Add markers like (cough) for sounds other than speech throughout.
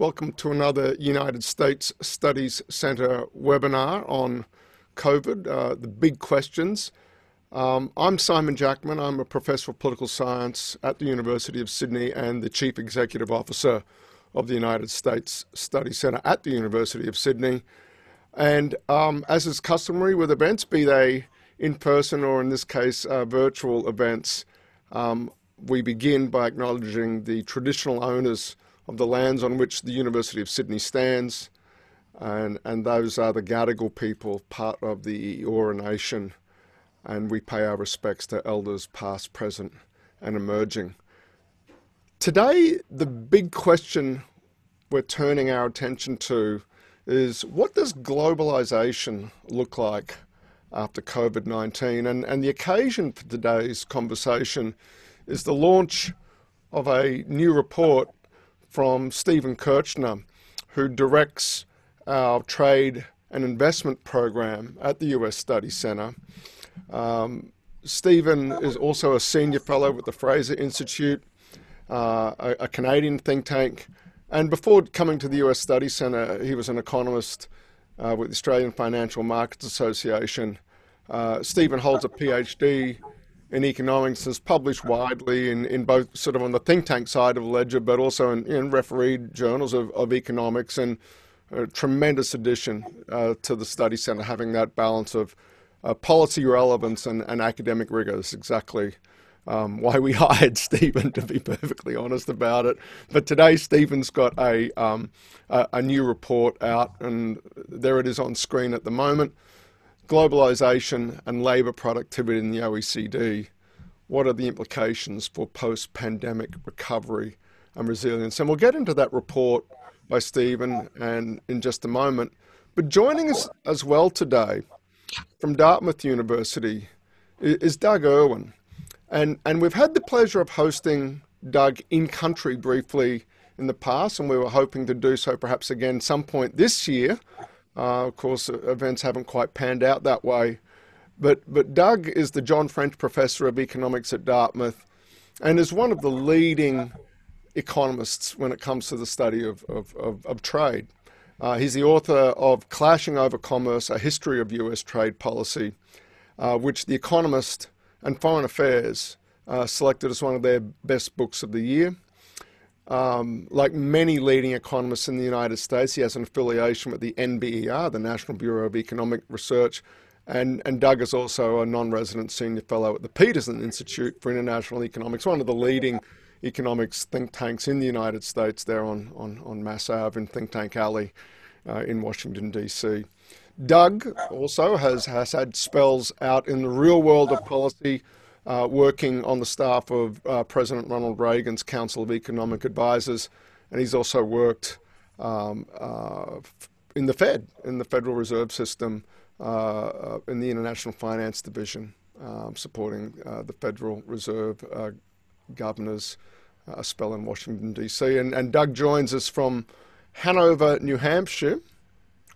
Welcome to another United States Studies Centre webinar on COVID, uh, the big questions. Um, I'm Simon Jackman. I'm a professor of political science at the University of Sydney and the Chief Executive Officer of the United States Studies Centre at the University of Sydney. And um, as is customary with events, be they in person or in this case uh, virtual events, um, we begin by acknowledging the traditional owners of the lands on which the University of Sydney stands, and, and those are the Gadigal people, part of the Eora Nation, and we pay our respects to elders past, present, and emerging. Today, the big question we're turning our attention to is what does globalization look like after COVID 19? And, and the occasion for today's conversation is the launch of a new report from Stephen Kirchner, who directs our trade and investment program at the US Study Center. Um, Stephen is also a senior fellow with the Fraser Institute, uh, a, a, Canadian think tank. And before coming to the US Study Center, he was an economist uh, with the Australian Financial Markets Association. Uh, Stephen holds a PhD in economics is published widely in, in both sort of on the think tank side of ledger, but also in, in refereed journals of, of economics and a tremendous addition uh, to the study center, having that balance of uh, policy relevance and, and academic rigor. That's exactly um, why we (laughs) hired Stephen, to be perfectly honest about it. But today, Stephen's got a, um, a, a new report out, and there it is on screen at the moment globalization and labour productivity in the OECD, what are the implications for post pandemic recovery and resilience? And we'll get into that report by Stephen and in just a moment. But joining us as well today from Dartmouth University is Doug Irwin. And, and we've had the pleasure of hosting Doug in country briefly in the past, and we were hoping to do so perhaps again some point this year. Uh, of course, events haven't quite panned out that way. But, but Doug is the John French Professor of Economics at Dartmouth and is one of the leading economists when it comes to the study of, of, of, of trade. Uh, he's the author of Clashing Over Commerce, A History of US Trade Policy, uh, which The Economist and Foreign Affairs uh, selected as one of their best books of the year. Um, like many leading economists in the United States, he has an affiliation with the NBER, the National Bureau of Economic Research, and, and Doug is also a non-resident senior fellow at the Peterson Institute for International Economics, one of the leading economics think tanks in the United States there on, on, on Mass Ave in Think Tank Alley uh, in Washington, D.C. Doug also has, has had spells out in the real world of policy, uh, working on the staff of uh, President Ronald Reagan's Council of Economic Advisors, and he's also worked um, uh, in the Fed, in the Federal Reserve System, uh, uh, in the International Finance Division, um, supporting the Federal Reserve governors, a spell in Washington, D.C. And, and, Doug joins us from Hanover, New Hampshire,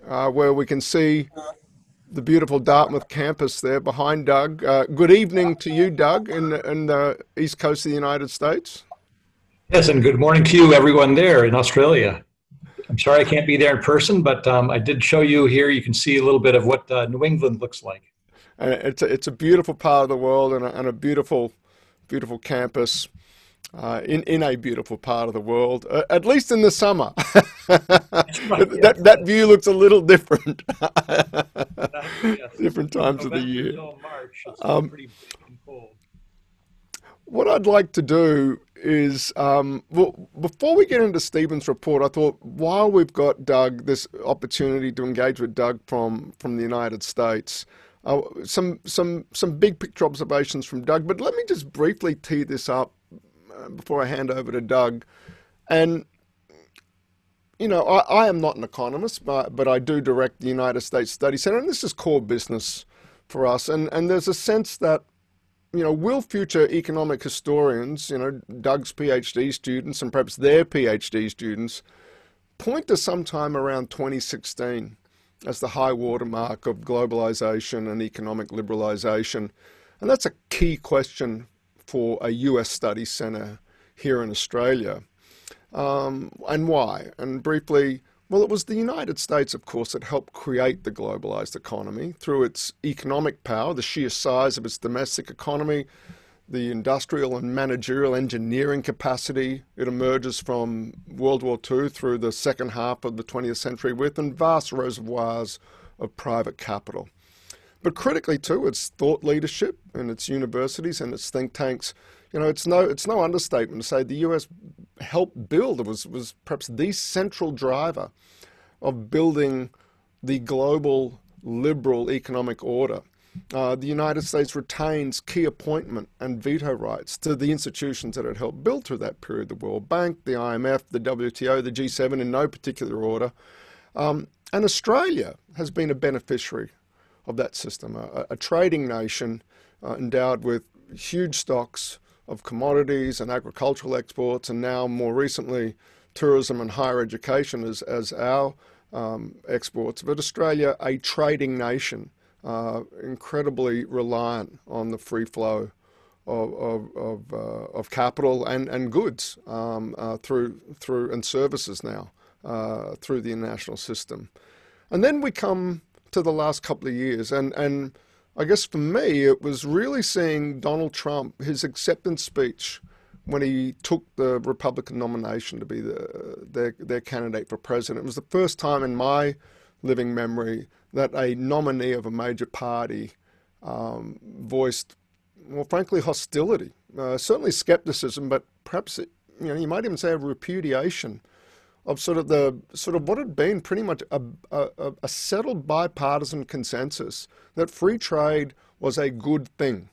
where we can see the beautiful Dartmouth campus there behind Doug. Uh, good evening to you, Doug, in, in the east coast of the United States. Yes, and good morning to you, everyone there in Australia. I'm sorry I can't be there in person, but um, I did show you here. You can see a little bit of what uh, New England looks like. And it's a, it's a beautiful part of the world and a, and a beautiful, beautiful campus uh, in in a beautiful part of the world, uh, at least in the summer. (laughs) that that view looks a little different. (laughs) Different times of the year. Um, what I'd like to do is, um, well, before we get into Stephen's report, I thought while we've got Doug, this opportunity to engage with Doug from from the United States. Uh, some some some big picture observations from Doug, but let me just briefly tee this up Uh, before I hand over to Doug. And, you know, I, I am not an economist, but, but I do direct the United States Study Center, and this is core business for us. And, and there's a sense that, you know, will future economic historians, you know, Doug's PhD students and perhaps their PhD students, point to sometime around 2016 as the high watermark of globalization and economic liberalization. And that's a key question for a US study centre here in Australia. Um, and why? And briefly, well, it was the United States, of course, that helped create the globalized economy through its economic power, the sheer size of its domestic economy, the industrial and managerial engineering capacity it emerges from World War II through the second half of the 20th century with, and vast reservoirs of private capital. But critically, too, its thought leadership and its universities and its think tanks. You know, it's no, it's no understatement to say the US helped build, was, was perhaps the central driver of building the global liberal economic order uh, the United States retains key appointment and veto rights to the institutions that it helped build through that period the World Bank, the IMF, the WTO, the G7 in no particular order. Um, and Australia has been a beneficiary of that system, a, a trading nation uh, endowed with huge stocks of commodities and agricultural exports, and now more recently, tourism and higher education as, as our um, exports. But Australia, a trading nation uh, incredibly reliant on the free flow of of, of, uh, of capital and and goods um, uh, through through and services now uh, through the international system, and then we come to the last couple of years, and and I guess for me it was really seeing Donald Trump his acceptance speech when he took the Republican nomination to be the, their their candidate for president. It was the first time in my living memory that a nominee of a major party um, voiced, well, frankly, hostility, uh, certainly skepticism, but perhaps it, you know you might even say a repudiation of sort of the sort of what had been pretty much a, a, a settled bipartisan consensus that free trade was a good thing.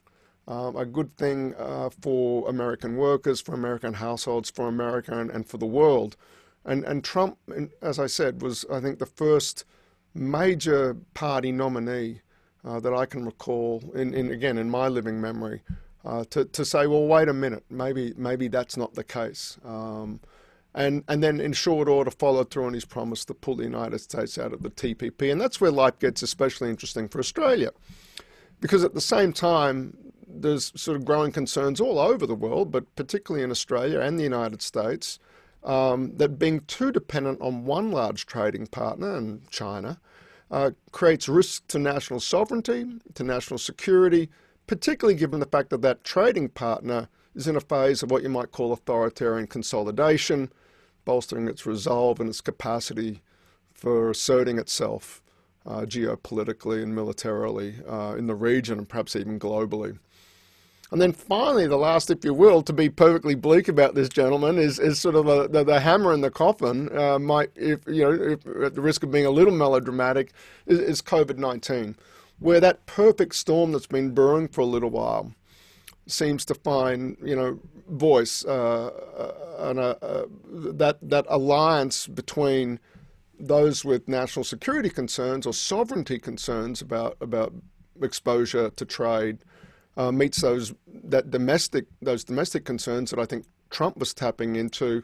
Um, a good thing uh, for American workers, for American households, for America, and, and for the world. And, and Trump, as I said, was, I think, the first major party nominee uh, that I can recall, in, in, again in my living memory, uh, to, to say, well, wait a minute, maybe maybe that's not the case, um, and and then in short order followed through on his promise to pull the United States out of the TPP, and that's where life gets especially interesting for Australia, because at the same time there's sort of growing concerns all over the world, but particularly in Australia and the United States um, that being too dependent on one large trading partner, and China, uh, creates risk to national sovereignty, to national security, particularly given the fact that that trading partner is in a phase of what you might call authoritarian consolidation, bolstering its resolve and its capacity for asserting itself uh, geopolitically and militarily uh, in the region and perhaps even globally. And then finally, the last, if you will, to be perfectly bleak about this gentleman, is, is sort of a, the, the, hammer in the coffin. Uh, might, if you know, if, at the risk of being a little melodramatic, is, is COVID nineteen, where that perfect storm that's been brewing for a little while seems to find you know voice uh, uh and uh, uh, that that alliance between those with national security concerns or sovereignty concerns about about exposure to trade uh, meets those that domestic those domestic concerns that I think Trump was tapping into,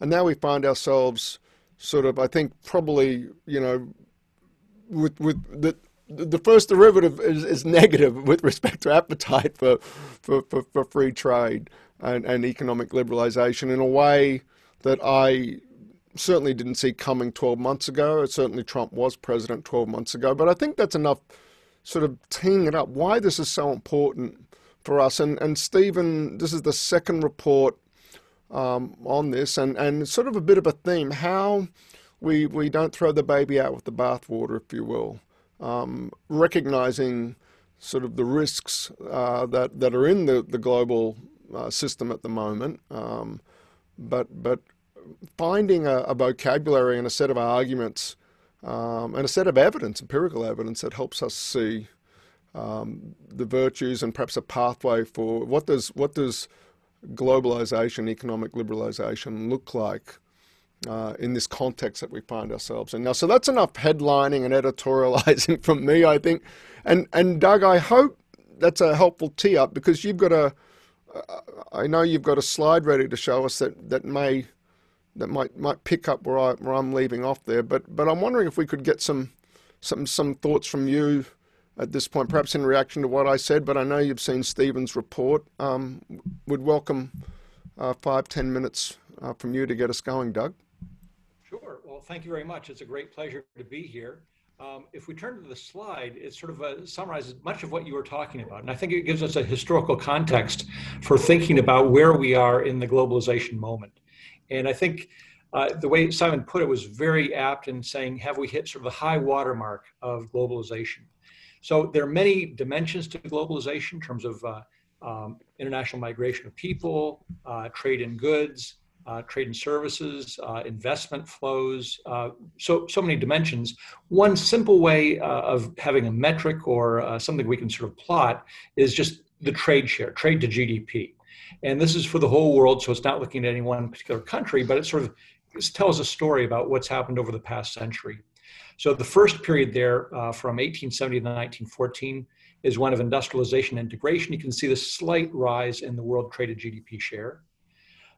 and now we find ourselves sort of I think probably you know with with the the first derivative is, is negative with respect to appetite for for, for, for free trade and, and economic liberalization in a way that I certainly didn't see coming 12 months ago. Certainly Trump was president 12 months ago, but I think that's enough sort of teeing it up why this is so important for us. And, and Stephen, this is the second report um, on this, and, and sort of a bit of a theme how we, we don't throw the baby out with the bathwater, if you will, um, recognizing sort of the risks uh, that, that are in the, the global uh, system at the moment, um, but, but finding a, a vocabulary and a set of arguments um, and a set of evidence, empirical evidence, that helps us see um, the virtues and perhaps a pathway for what does what does globalization, economic liberalization look like uh, in this context that we find ourselves in now. So that's enough headlining and editorializing (laughs) from me, I think. And and Doug, I hope that's a helpful tee up because you've got a. Uh, I know you've got a slide ready to show us that that may that might might pick up where I where I'm leaving off there. But but I'm wondering if we could get some some some thoughts from you at this point, perhaps in reaction to what I said. But I know you've seen Stephen's report. Um, would welcome uh, five, ten minutes uh, from you to get us going, Doug. Thank you very much. It's a great pleasure to be here. Um, if we turn to the slide, it sort of uh, summarizes much of what you were talking about. And I think it gives us a historical context for thinking about where we are in the globalization moment. And I think uh, the way Simon put it was very apt in saying, have we hit sort of the high watermark of globalization? So there are many dimensions to globalization in terms of uh, um, international migration of people, uh, trade in goods, uh, trade and services, uh, investment flows, uh, so, so many dimensions. One simple way uh, of having a metric or uh, something we can sort of plot is just the trade share, trade to GDP. And this is for the whole world, so it's not looking at any one particular country, but it sort of tells a story about what's happened over the past century. So the first period there uh, from 1870 to 1914 is one of industrialization integration. You can see the slight rise in the world traded GDP share.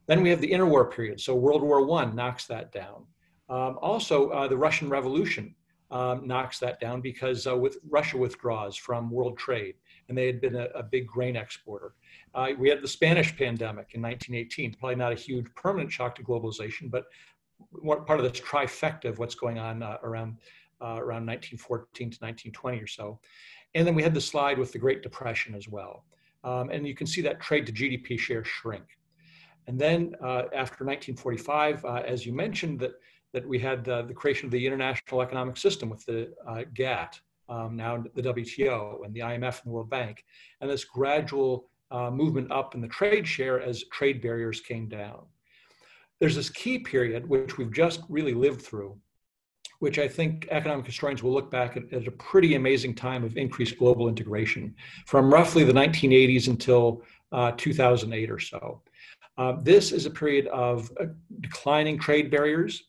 Then we have the interwar period. So World War I knocks that down. Um, also, uh, the Russian Revolution um, knocks that down because uh, with Russia withdraws from world trade, and they had been a, a big grain exporter. Uh, we had the Spanish pandemic in 1918, probably not a huge permanent shock to globalization, but part of this trifecta of what's going on uh, around uh, around 1914 to 1920 or so. And then we had the slide with the Great Depression as well. Um, and you can see that trade to GDP share shrink. And then uh, after 1945, uh, as you mentioned, that, that we had uh, the creation of the International Economic System with the GATT, um, now the WTO and the IMF and the World Bank, and this gradual uh, movement up in the trade share as trade barriers came down. There's this key period, which we've just really lived through, which I think economic historians will look back at as a pretty amazing time of increased global integration from roughly the 1980s until uh, 2008 or so. Uh, this is a period of uh, declining trade barriers.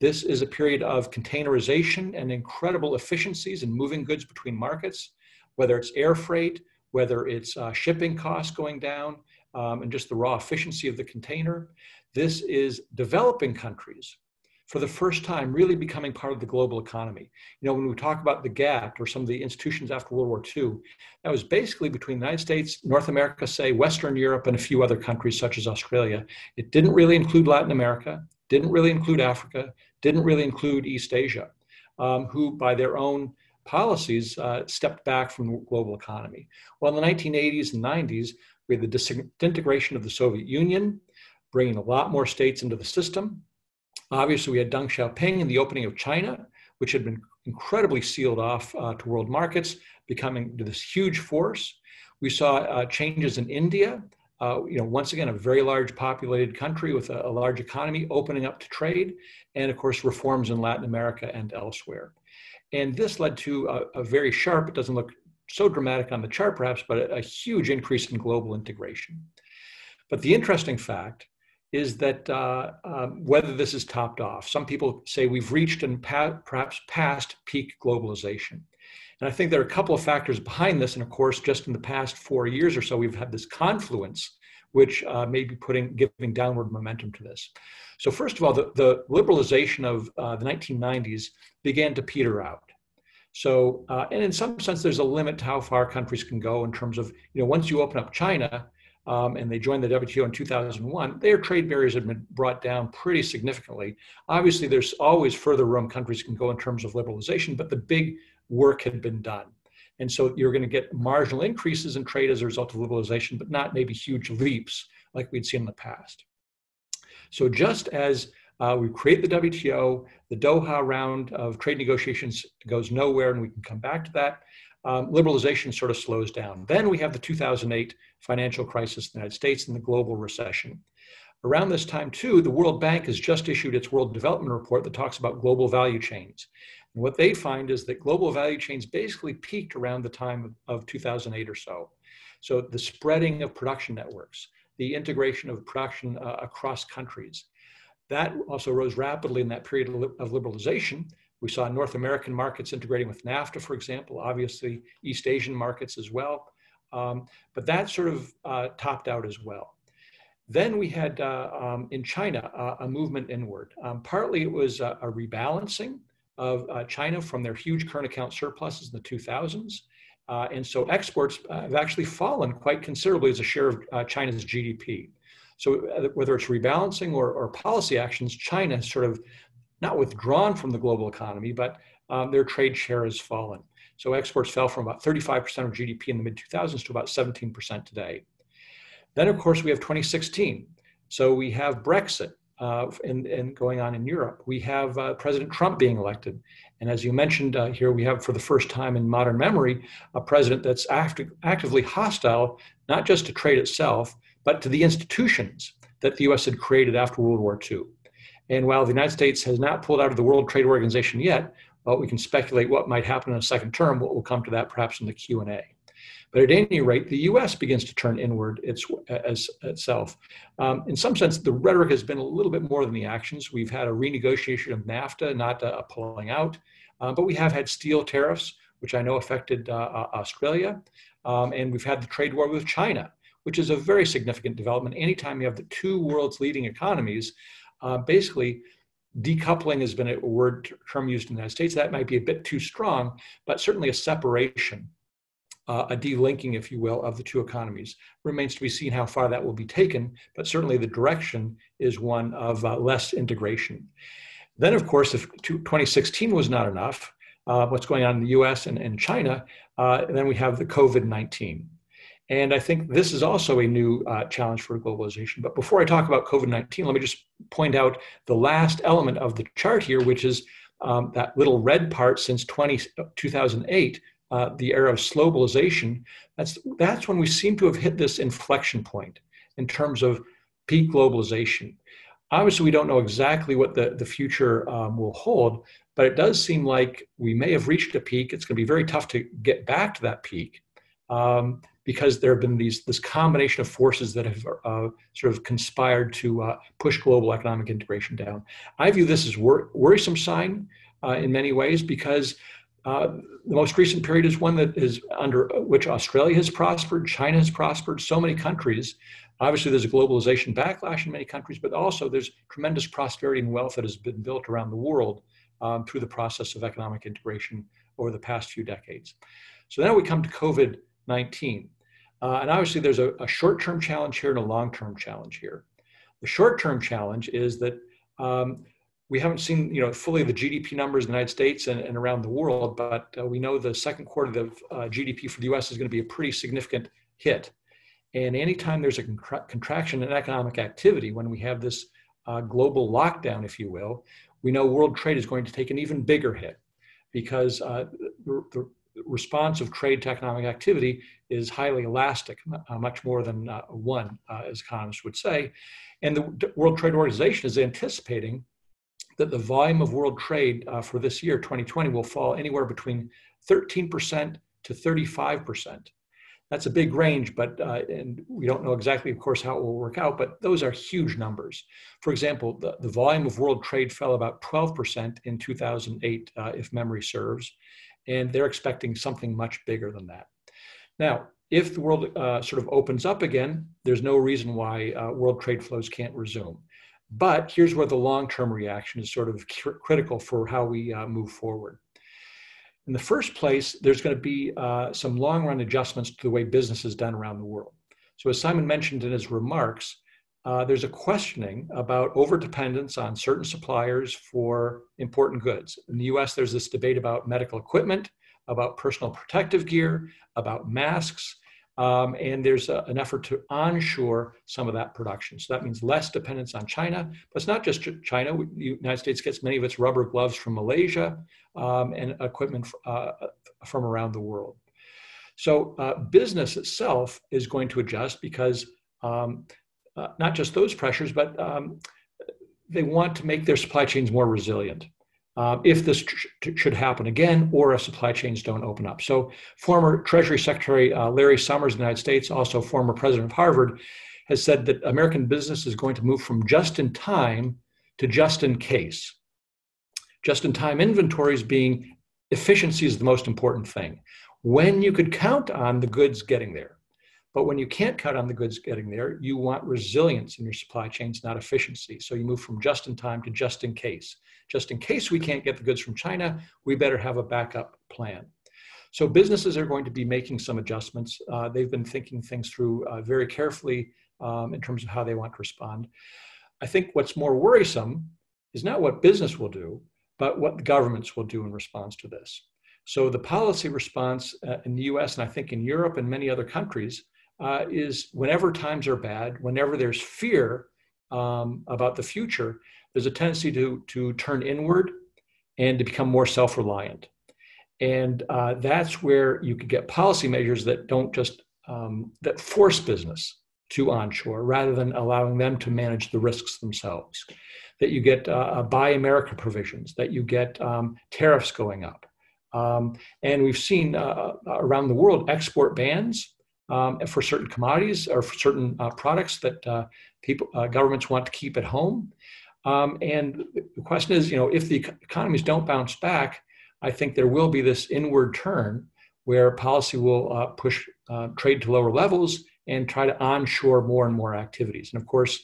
This is a period of containerization and incredible efficiencies in moving goods between markets, whether it's air freight, whether it's uh, shipping costs going down, um, and just the raw efficiency of the container. This is developing countries for the first time really becoming part of the global economy. You know, when we talk about the GATT or some of the institutions after World War II, that was basically between the United States, North America, say, Western Europe, and a few other countries such as Australia. It didn't really include Latin America, didn't really include Africa, didn't really include East Asia, um, who by their own policies uh, stepped back from the global economy. Well, in the 1980s and 90s, we had the disintegration of the Soviet Union, bringing a lot more states into the system. Obviously, we had Deng Xiaoping and the opening of China, which had been incredibly sealed off uh, to world markets, becoming this huge force. We saw uh, changes in India, uh, you know, once again, a very large populated country with a, a, large economy opening up to trade, and of course, reforms in Latin America and elsewhere. And this led to a, a very sharp, it doesn't look so dramatic on the chart perhaps, but a, a huge increase in global integration. But the interesting fact is that uh, um, whether this is topped off. Some people say we've reached and pa- perhaps past peak globalization. And I think there are a couple of factors behind this. And of course, just in the past four years or so, we've had this confluence, which uh, may be putting, giving downward momentum to this. So first of all, the, the liberalization of uh, the 1990s began to peter out. So, uh, and in some sense, there's a limit to how far countries can go in terms of, you know, once you open up China, um, and they joined the WTO in 2001, their trade barriers have been brought down pretty significantly. Obviously, there's always further room countries can go in terms of liberalization, but the big work had been done. And so you're going to get marginal increases in trade as a result of liberalization, but not maybe huge leaps like we'd seen in the past. So just as uh, we create the WTO, the Doha round of trade negotiations goes nowhere, and we can come back to that um, liberalization sort of slows down. Then we have the 2008 financial crisis in the United States and the global recession. Around this time, too, the World Bank has just issued its World Development Report that talks about global value chains. And what they find is that global value chains basically peaked around the time of, of 2008 or so. So the spreading of production networks, the integration of production uh, across countries, that also rose rapidly in that period of liberalization we saw North American markets integrating with NAFTA, for example, obviously East Asian markets as well. Um, but that sort of uh, topped out as well. Then we had uh, um, in China uh, a movement inward. Um, partly it was a, a rebalancing of uh, China from their huge current account surpluses in the 2000s. Uh, and so exports uh, have actually fallen quite considerably as a share of China's GDP. So whether it's rebalancing or, or policy actions, China has sort of not withdrawn from the global economy, but um, their trade share has fallen. So exports fell from about 35% of GDP in the mid 2000s to about 17% today. Then, of course, we have 2016. So we have Brexit uh, and, and, going on in Europe. We have uh, President Trump being elected. And as you mentioned uh, here, we have for the first time in modern memory a president that's act- actively hostile, not just to trade itself, but to the institutions that the US had created after World War II. And while the United States has not pulled out of the World Trade Organization yet, well, we can speculate what might happen in a second term. We'll come to that perhaps in the Q&A. But at any rate, the U.S. begins to turn inward its, as itself. Um, in some sense, the rhetoric has been a little bit more than the actions. We've had a renegotiation of NAFTA, not a, pulling out, uh, but we have had steel tariffs, which I know affected uh, uh, Australia, um, and we've had the trade war with China, which is a very significant development. Anytime you have the two world's leading economies, uh, basically decoupling has been a word term used in the United States. That might be a bit too strong, but certainly a separation, uh, a delinking, if you will, of the two economies. Remains to be seen how far that will be taken, but certainly the direction is one of uh, less integration. Then, of course, if 2016 was not enough, uh, what's going on in the US and, and China, uh, then we have the COVID 19. And I think this is also a new uh, challenge for globalization. But before I talk about COVID 19, let me just point out the last element of the chart here, which is um, that little red part since 20, 2008, uh, the era of globalization. That's, that's when we seem to have hit this inflection point in terms of peak globalization. Obviously, we don't know exactly what the, the future um, will hold, but it does seem like we may have reached a peak. It's going to be very tough to get back to that peak. Um, because there have been these this combination of forces that have uh, sort of conspired to uh, push global economic integration down. I view this as wor- worrisome sign uh, in many ways because uh, the most recent period is one that is under which Australia has prospered, China has prospered, so many countries. Obviously, there's a globalization backlash in many countries, but also there's tremendous prosperity and wealth that has been built around the world um, through the process of economic integration over the past few decades. So now we come to COVID 19. Uh, and obviously, there's a, a short term challenge here and a long term challenge here. The short term challenge is that um, we haven't seen you know, fully the GDP numbers in the United States and, and around the world, but uh, we know the second quarter of uh, GDP for the US is going to be a pretty significant hit. And anytime there's a contra- contraction in economic activity, when we have this uh, global lockdown, if you will, we know world trade is going to take an even bigger hit because uh, the, the, response of trade to economic activity is highly elastic, uh, much more than uh, one, uh, as economists would say. And the World Trade Organization is anticipating that the volume of world trade uh, for this year, 2020, will fall anywhere between 13% to 35%. That's a big range, but uh, and we don't know exactly, of course, how it will work out. But those are huge numbers. For example, the, the volume of world trade fell about 12% in 2008, uh, if memory serves, and they're expecting something much bigger than that. Now, if the world uh, sort of opens up again, there's no reason why uh, world trade flows can't resume. But here's where the long term reaction is sort of cr- critical for how we uh, move forward. In the first place, there's going to be uh, some long run adjustments to the way business is done around the world. So, as Simon mentioned in his remarks, uh, there's a questioning about overdependence on certain suppliers for important goods. In the US, there's this debate about medical equipment, about personal protective gear, about masks, um, and there's a, an effort to onshore some of that production. So that means less dependence on China, but it's not just China. The United States gets many of its rubber gloves from Malaysia um, and equipment uh, from around the world. So uh, business itself is going to adjust because um, uh, not just those pressures, but um, they want to make their supply chains more resilient. Uh, if this should happen again, or if supply chains don't open up. So, former Treasury Secretary uh, Larry Summers in the United States, also former president of Harvard, has said that American business is going to move from just in time to just in case. Just in time inventories being efficiency is the most important thing. When you could count on the goods getting there. But when you can't count on the goods getting there, you want resilience in your supply chains, not efficiency. So you move from just in time to just in case. Just in case we can't get the goods from China, we better have a backup plan. So businesses are going to be making some adjustments. Uh, they've been thinking things through uh, very carefully um, in terms of how they want to respond. I think what's more worrisome is not what business will do, but what governments will do in response to this. So the policy response uh, in the US and I think in Europe and many other countries uh, is whenever times are bad, whenever there's fear um, about the future, there's a tendency to, to turn inward and to become more self reliant. And uh, that's where you could get policy measures that don't just um, that force business to onshore rather than allowing them to manage the risks themselves. That you get uh, Buy America provisions, that you get um, tariffs going up. Um, and we've seen uh, around the world export bans um, for certain commodities or for certain uh, products that uh, people uh, governments want to keep at home. Um, and the question is, you know, if the economies don't bounce back, I think there will be this inward turn where policy will uh, push uh, trade to lower levels and try to onshore more and more activities. And of course,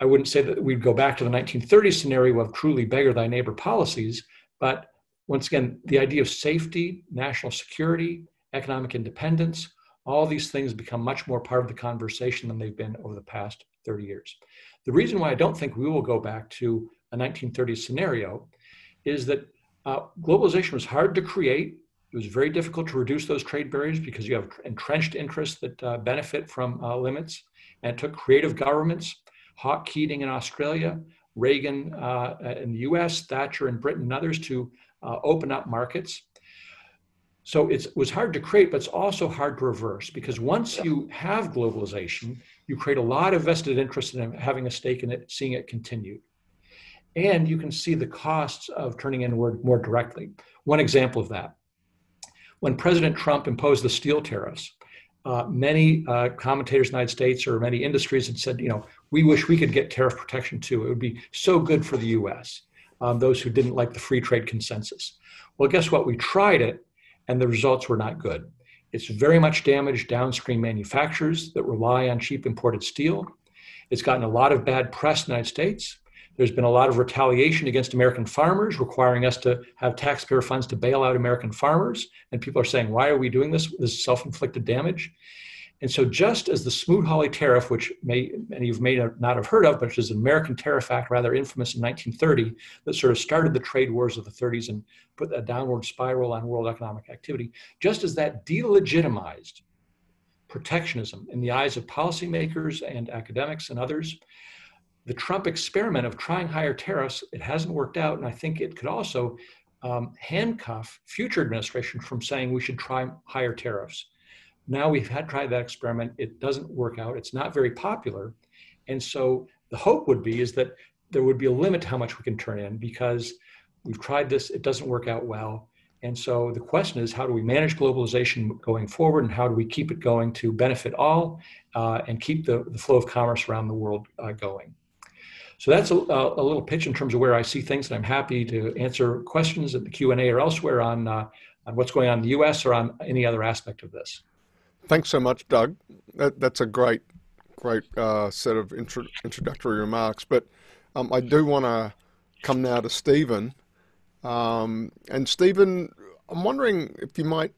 I wouldn't say that we'd go back to the 1930s scenario of truly beggar thy neighbor policies, but once again, the idea of safety, national security, economic independence, all these things become much more part of the conversation than they've been over the past 30 years. The reason why I don't think we will go back to a 1930s scenario is that uh, globalization was hard to create. It was very difficult to reduce those trade barriers because you have entrenched interests that uh, benefit from uh, limits. And it took creative governments, Hawke Keating in Australia, Reagan uh, in the US, Thatcher in Britain, and others to uh, open up markets. So it was hard to create, but it's also hard to reverse because once you have globalization, you create a lot of vested interest in having a stake in it, seeing it continue. And you can see the costs of turning inward more directly. One example of that when President Trump imposed the steel tariffs, uh, many uh, commentators in the United States or many industries had said, you know, we wish we could get tariff protection too. It would be so good for the US, um, those who didn't like the free trade consensus. Well, guess what? We tried it and the results were not good. It's very much damaged downstream manufacturers that rely on cheap imported steel. It's gotten a lot of bad press in the United States. There's been a lot of retaliation against American farmers, requiring us to have taxpayer funds to bail out American farmers. And people are saying, why are we doing this? This is self inflicted damage. And so, just as the Smoot-Hawley tariff, which may, many of you may not have heard of, but is an American Tariff Act, rather infamous in 1930, that sort of started the trade wars of the 30s and put a downward spiral on world economic activity, just as that delegitimized protectionism in the eyes of policymakers and academics and others, the Trump experiment of trying higher tariffs, it hasn't worked out. And I think it could also um, handcuff future administration from saying we should try higher tariffs now we've had tried that experiment. It doesn't work out. It's not very popular. And so the hope would be is that there would be a limit to how much we can turn in because we've tried this, it doesn't work out well. And so the question is, how do we manage globalization going forward, and how do we keep it going to benefit all uh, and keep the, the flow of commerce around the world uh, going? So that's a, a, little pitch in terms of where I see things, and I'm happy to answer questions at the Q and A or elsewhere on uh, on what's going on in the U.S. or on any other aspect of this. Thanks so much, Doug. That, that's a great, great uh, set of intro, introductory remarks. But um, I do want to come now to Stephen. Um, and Stephen, I'm wondering if you might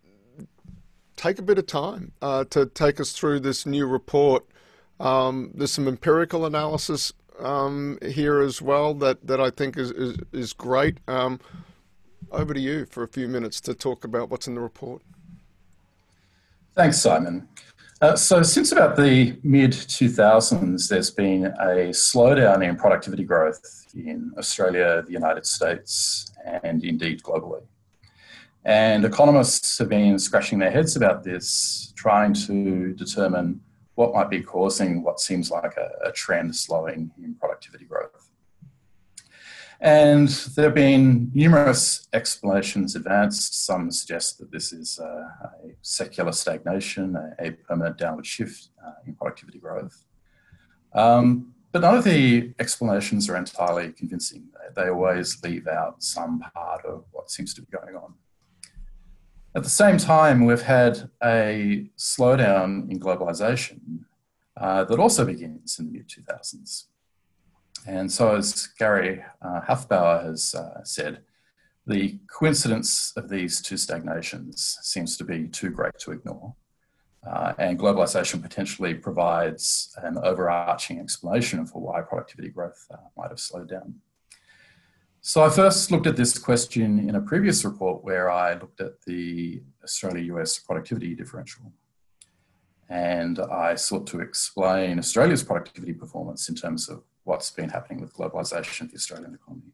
take a bit of time uh, to take us through this new report. Um, there's some empirical analysis um, here as well that, that I think is, is, is great. Um, over to you for a few minutes to talk about what's in the report. Thanks, Simon. Uh, so, since about the mid 2000s, there's been a slowdown in productivity growth in Australia, the United States, and indeed globally. And economists have been scratching their heads about this, trying to determine what might be causing what seems like a, a trend slowing in productivity growth. And there have been numerous explanations advanced. Some suggest that this is uh, a secular stagnation, a, a permanent downward shift uh, in productivity growth. Um, but none of the explanations are entirely convincing. They, they always leave out some part of what seems to be going on. At the same time, we've had a slowdown in globalization uh, that also begins in the mid 2000s. And so, as Gary uh, Hufbauer has uh, said, the coincidence of these two stagnations seems to be too great to ignore. Uh, and globalization potentially provides an overarching explanation for why productivity growth uh, might have slowed down. So I first looked at this question in a previous report where I looked at the Australia-US productivity differential. And I sought to explain Australia's productivity performance in terms of what's been happening with globalization of the Australian economy.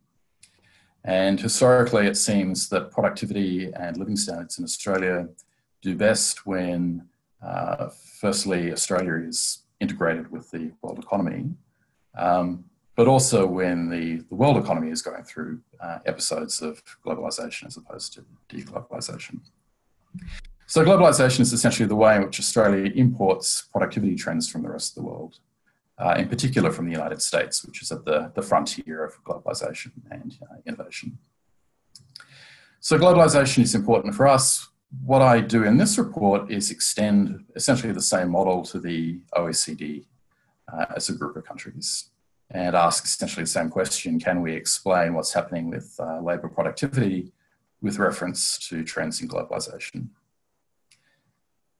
And historically, it seems that productivity and living standards in Australia do best when, uh, firstly, Australia is integrated with the world economy, um, but also when the, the world economy is going through uh, episodes of globalization as opposed to deglobalization. So, globalization is essentially the way in which Australia imports productivity trends from the rest of the world uh, in particular from the United States, which is at the, the frontier of globalization and uh, innovation. So globalization is important for us. What I do in this report is extend essentially the same model to the OECD uh, as a group of countries and ask essentially the same question, can we explain what's happening with uh, labor productivity with reference to trends in globalization?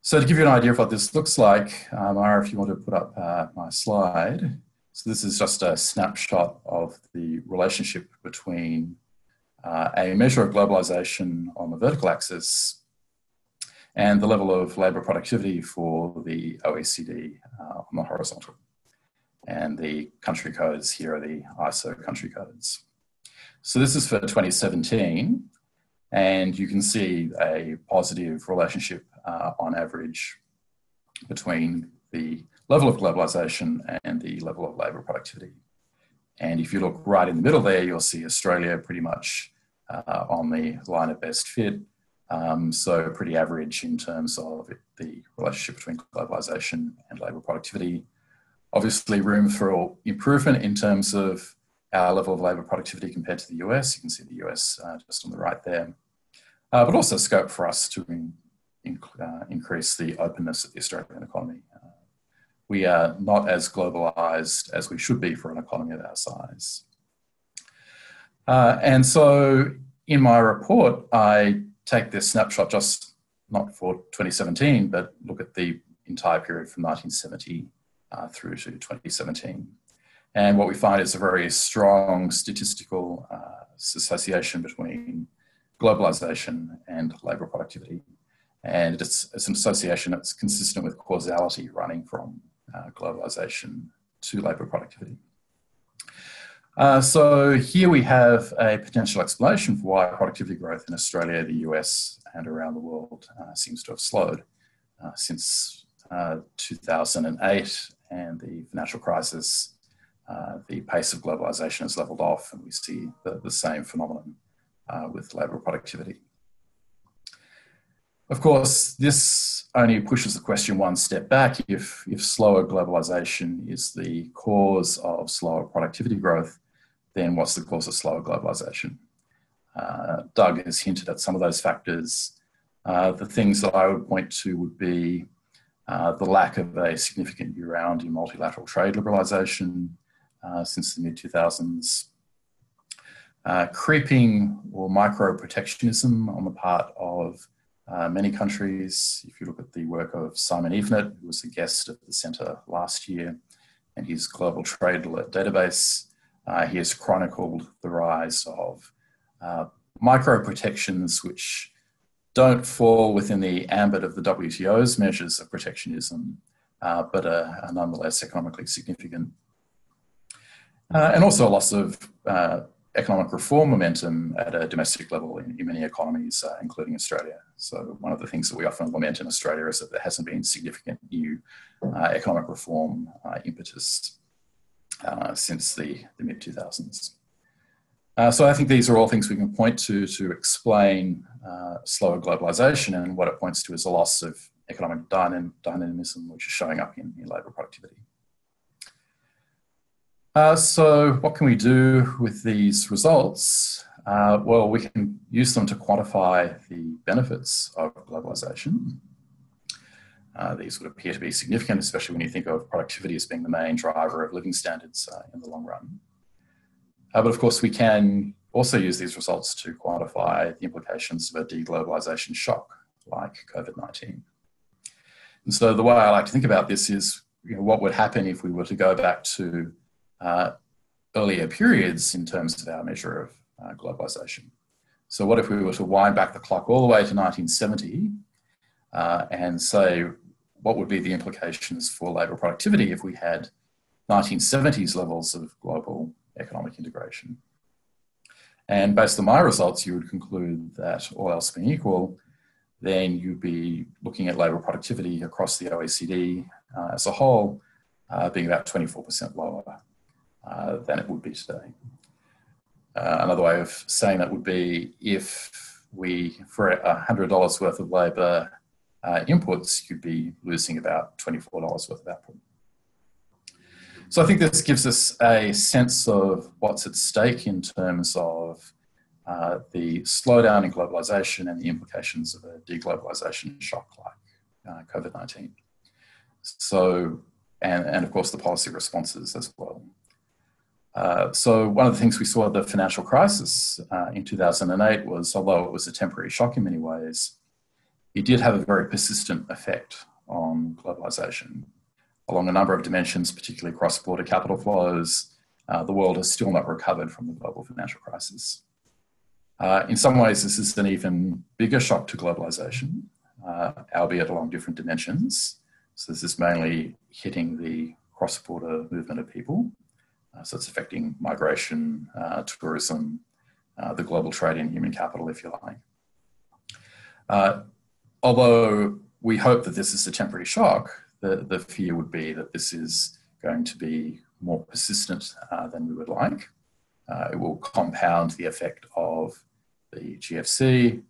So to give you an idea of what this looks like, um, Mara, if you want to put up uh, my slide. So this is just a snapshot of the relationship between uh, a measure of globalization on the vertical axis and the level of labour productivity for the OECD uh, on the horizontal. And the country codes here are the ISO country codes. So this is for 2017, and you can see a positive relationship uh, on average between the level of globalization and the level of labour productivity. And if you look right in the middle there, you'll see Australia pretty much uh, on the line of best fit. Um, so pretty average in terms of the relationship between globalization and labour productivity. Obviously room for improvement in terms of our level of labour productivity compared to the US. You can see the US uh, just on the right there. Uh, but also scope for us to inc uh, increase the openness of the Australian economy. Uh, we are not as globalized as we should be for an economy of our size. Uh, and so in my report, I take this snapshot just not for 2017, but look at the entire period from 1970 uh, through to 2017. And what we find is a very strong statistical uh, association between globalization and labour productivity. And it's, it's an association that's consistent with causality running from uh, globalization to labour productivity. Uh, so here we have a potential explanation for why productivity growth in Australia, the US, and around the world uh, seems to have slowed uh, since uh, 2008 and the financial crisis. Uh, the pace of globalization has leveled off, and we see the, the same phenomenon with labour productivity. Of course, this only pushes the question one step back. If, if slower globalization is the cause of slower productivity growth, then what's the cause of slower globalization? Uh, Doug has hinted at some of those factors. Uh, the things that I would point to would be uh, the lack of a significant year round in multilateral trade liberalization uh, since the mid 2000s, uh, creeping or micro protectionism on the part of uh, many countries. If you look at the work of Simon Evenett, who was a guest at the centre last year, and his Global Trade Alert database, uh, he has chronicled the rise of uh, micro protections which don't fall within the ambit of the WTO's measures of protectionism, uh, but are, are, nonetheless economically significant. Uh, and also a loss of uh, economic reform momentum at a domestic level in, in many economies, uh, including Australia. So one of the things that we often lament in Australia is that there hasn't been significant new uh, economic reform uh, impetus uh, since the, the mid 2000s. Uh, so I think these are all things we can point to to explain slower globalization and what it points to is a loss of economic dynam dynamism, which is showing up in, in labour productivity. Uh, so what can we do with these results? Uh, well, we can use them to quantify the benefits of globalization. Uh, these would appear to be significant, especially when you think of productivity as being the main driver of living standards uh, in the long run. Uh, but of course, we can also use these results to quantify the implications of a deglobalization shock like COVID 19. And so the way I like to think about this is, you know, what would happen if we were to go back to uh, earlier periods in terms of our measure of uh, globalization. So what if we were to wind back the clock all the way to 1970 uh, and say, what would be the implications for labour productivity if we had 1970s levels of global economic integration? And based on my results, you would conclude that all else being equal, then you'd be looking at labour productivity across the OECD uh, as a whole uh, being about 24% lower uh, than it would be today. Uh, another way of saying that would be if we, for $100 worth of labour uh, inputs, you'd be losing about $24 worth of output. So I think this gives us a sense of what's at stake in terms of uh, the slowdown in globalization and the implications of a deglobalization shock like uh, COVID 19. So, and, and of course, the policy responses as well. Uh, so, one of the things we saw at the financial crisis uh, in 2008 was although it was a temporary shock in many ways, it did have a very persistent effect on globalization along a number of dimensions, particularly cross border capital flows. Uh, the world has still not recovered from the global financial crisis. Uh, in some ways, this is an even bigger shock to globalization, uh, albeit along different dimensions. So, this is mainly hitting the cross border movement of people. Uh, so, it's affecting migration, uh, tourism, uh, the global trade in human capital, if you like. Although we hope that this is a temporary shock, the, the fear would be that this is going to be more persistent than we would like. It will compound the effect of the GFC,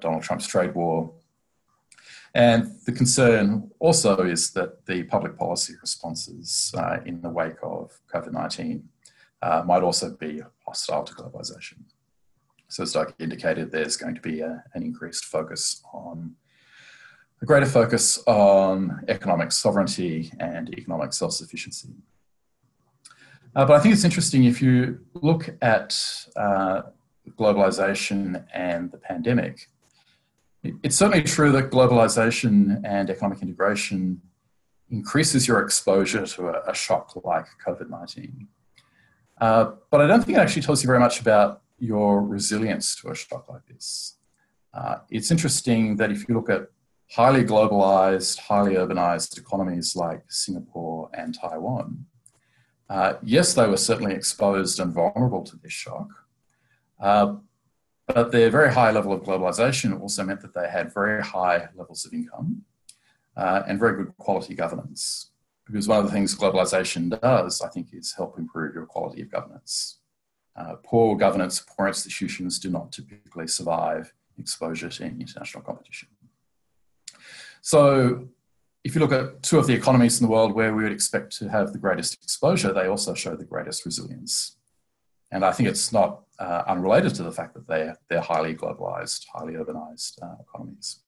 Donald Trump's trade war. And the concern also is that the public policy responses uh, in the wake of COVID 19 uh, might also be hostile to globalization. So, as Doug indicated, there's going to be a, an increased focus on a greater focus on economic sovereignty and economic self sufficiency. Uh, but I think it's interesting if you look at uh, globalization and the pandemic. It's certainly true that globalization and economic integration increases your exposure to a, a shock like COVID 19. Uh, but I don't think it actually tells you very much about your resilience to a shock like this. Uh, it's interesting that if you look at highly globalized, highly urbanized economies like Singapore and Taiwan, uh, yes, they were certainly exposed and vulnerable to this shock. Uh, but their very high level of globalization also meant that they had very high levels of income uh, and very good quality governance. Because one of the things globalization does, I think, is help improve your quality of governance. Uh, poor governance, poor institutions do not typically survive exposure to international competition. So if you look at two of the economies in the world where we would expect to have the greatest exposure, they also show the greatest resilience. And I think it's not uh, unrelated to the fact that they're, they're highly globalized, highly urbanized uh, economies.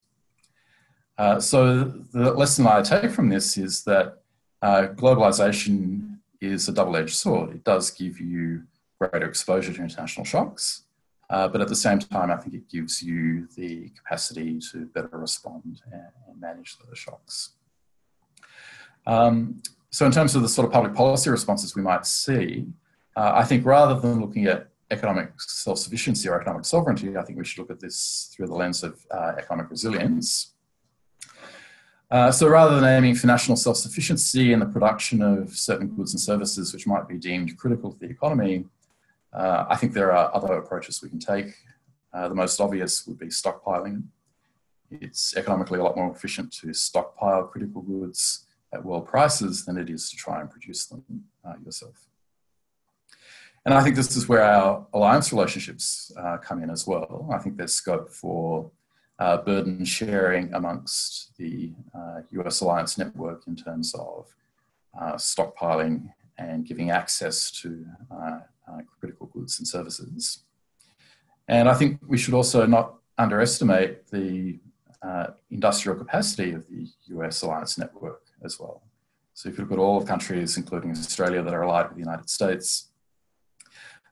Uh, so the lesson I take from this is that uh, globalization is a double-edged sword. It does give you greater exposure to international shocks, uh, but at the same time, I think it gives you the capacity to better respond and, and manage those shocks. Um, so in terms of the sort of public policy responses we might see, uh, I think rather than looking at economic self-sufficiency or economic sovereignty, I think we should look at this through the lens of uh, economic resilience. Uh, so rather than aiming for national self-sufficiency in the production of certain goods and services which might be deemed critical to the economy, uh, I think there are other approaches we can take. Uh, the most obvious would be stockpiling. It's economically a lot more efficient to stockpile critical goods at world prices than it is to try and produce them uh, yourself. And I think this is where our alliance relationships uh, come in as well. I think there's scope for uh, burden sharing amongst the US uh, alliance network in terms of stockpiling and giving access to uh, critical goods and services. And I think we should also not underestimate the uh, industrial capacity of the US alliance network as well. So if you look at all of countries, including Australia, that are allied with the United States,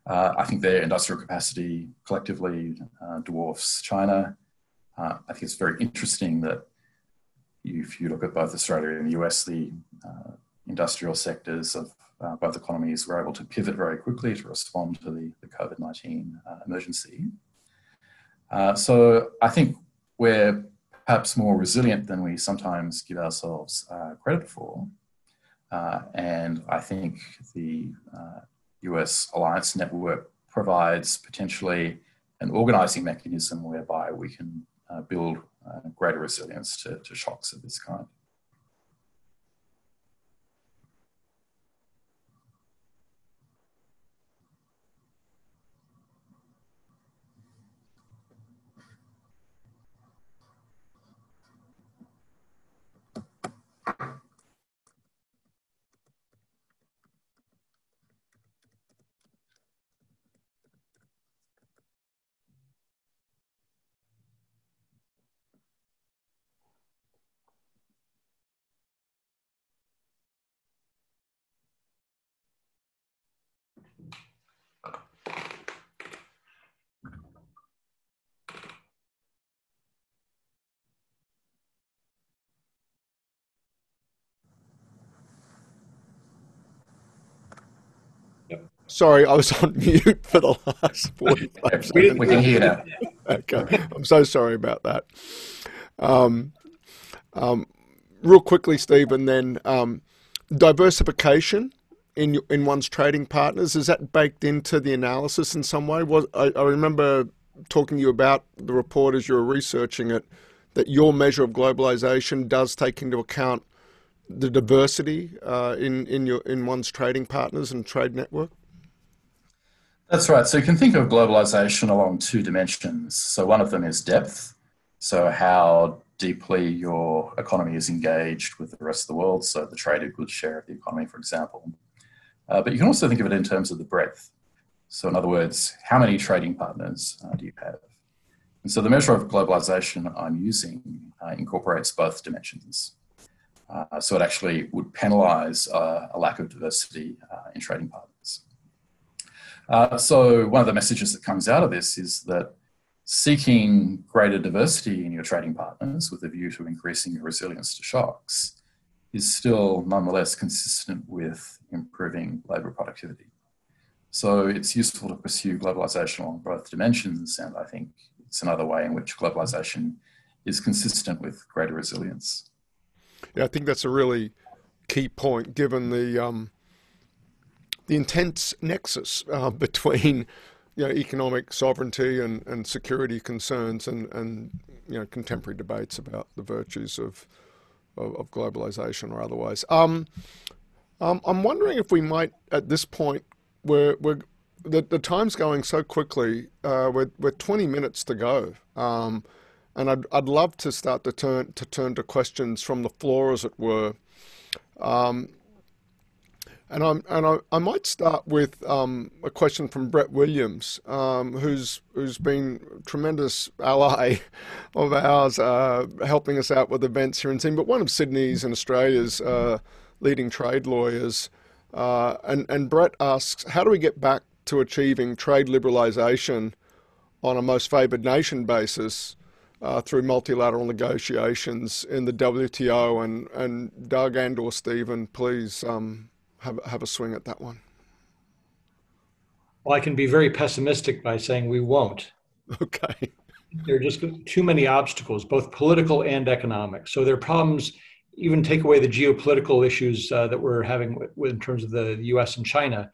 uh, I think their industrial capacity collectively uh, dwarfs China. Uh, I think it's very interesting that if you look at both Australia and the US, the uh, industrial sectors of uh, both economies were able to pivot very quickly to respond to the, the COVID 19 uh, emergency. So I think we're perhaps more resilient than we sometimes give ourselves credit for. And I think the US Alliance Network provides potentially an organizing mechanism whereby we can uh, build uh, greater resilience to, to shocks of this kind. Sorry, I was (laughs) on mute for the last 45 (laughs) seconds. We can hear now. (laughs) okay, I'm so sorry about that. Um, um, real quickly, Stephen, then um, diversification in in one's trading partners is that baked into the analysis in some way? Was I, I remember talking to you about the report as you were researching it that your measure of globalization does take into account the diversity uh, in in your in one's trading partners and trade network. That's right. So you can think of globalization along two dimensions. So one of them is depth. So how deeply your economy is engaged with the rest of the world. So the traded goods share of the economy, for example. Uh, but you can also think of it in terms of the breadth. So in other words, how many trading partners uh, do you have? And so the measure of globalization I'm using uh, incorporates both dimensions. Uh, so it actually would penalize uh, a lack of diversity uh, in trading partners. Uh, so one of the messages that comes out of this is that seeking greater diversity in your trading partners with a view to increasing your resilience to shocks is still nonetheless consistent with improving labour productivity. So it's useful to pursue globalisation along both dimensions, and I think it's another way in which globalisation is consistent with greater resilience. Yeah, I think that's a really key point given the um, the intense nexus uh, (laughs) between you know, economic sovereignty and, and security concerns and, and you know, contemporary debates about the virtues of, of, of globalization or otherwise. Um, um, I'm wondering if we might, at this point, we're, we're, the, the time's going so quickly, uh, we're, we're 20 minutes to go. Um, and I'd, I'd love to start to turn to turn to questions from the floor, as it were. Um, and, I'm, and I, I might start with um, a question from Brett Williams, um, who's who's been a tremendous ally (laughs) of ours, uh, helping us out with events here in Sydney, but one of Sydney's and Australia's uh, leading trade lawyers. Uh, and, and Brett asks, how do we get back to achieving trade liberalisation on a most favoured nation basis uh, through multilateral negotiations in the WTO? And, and Doug and or Stephen, please um, have, have a swing at that one? Well, I can be very pessimistic by saying we won't. (laughs) Okay. There are just too many obstacles, both political and economic. So there are problems, even take away the geopolitical issues uh, that we're having with, with, in terms of the US and China.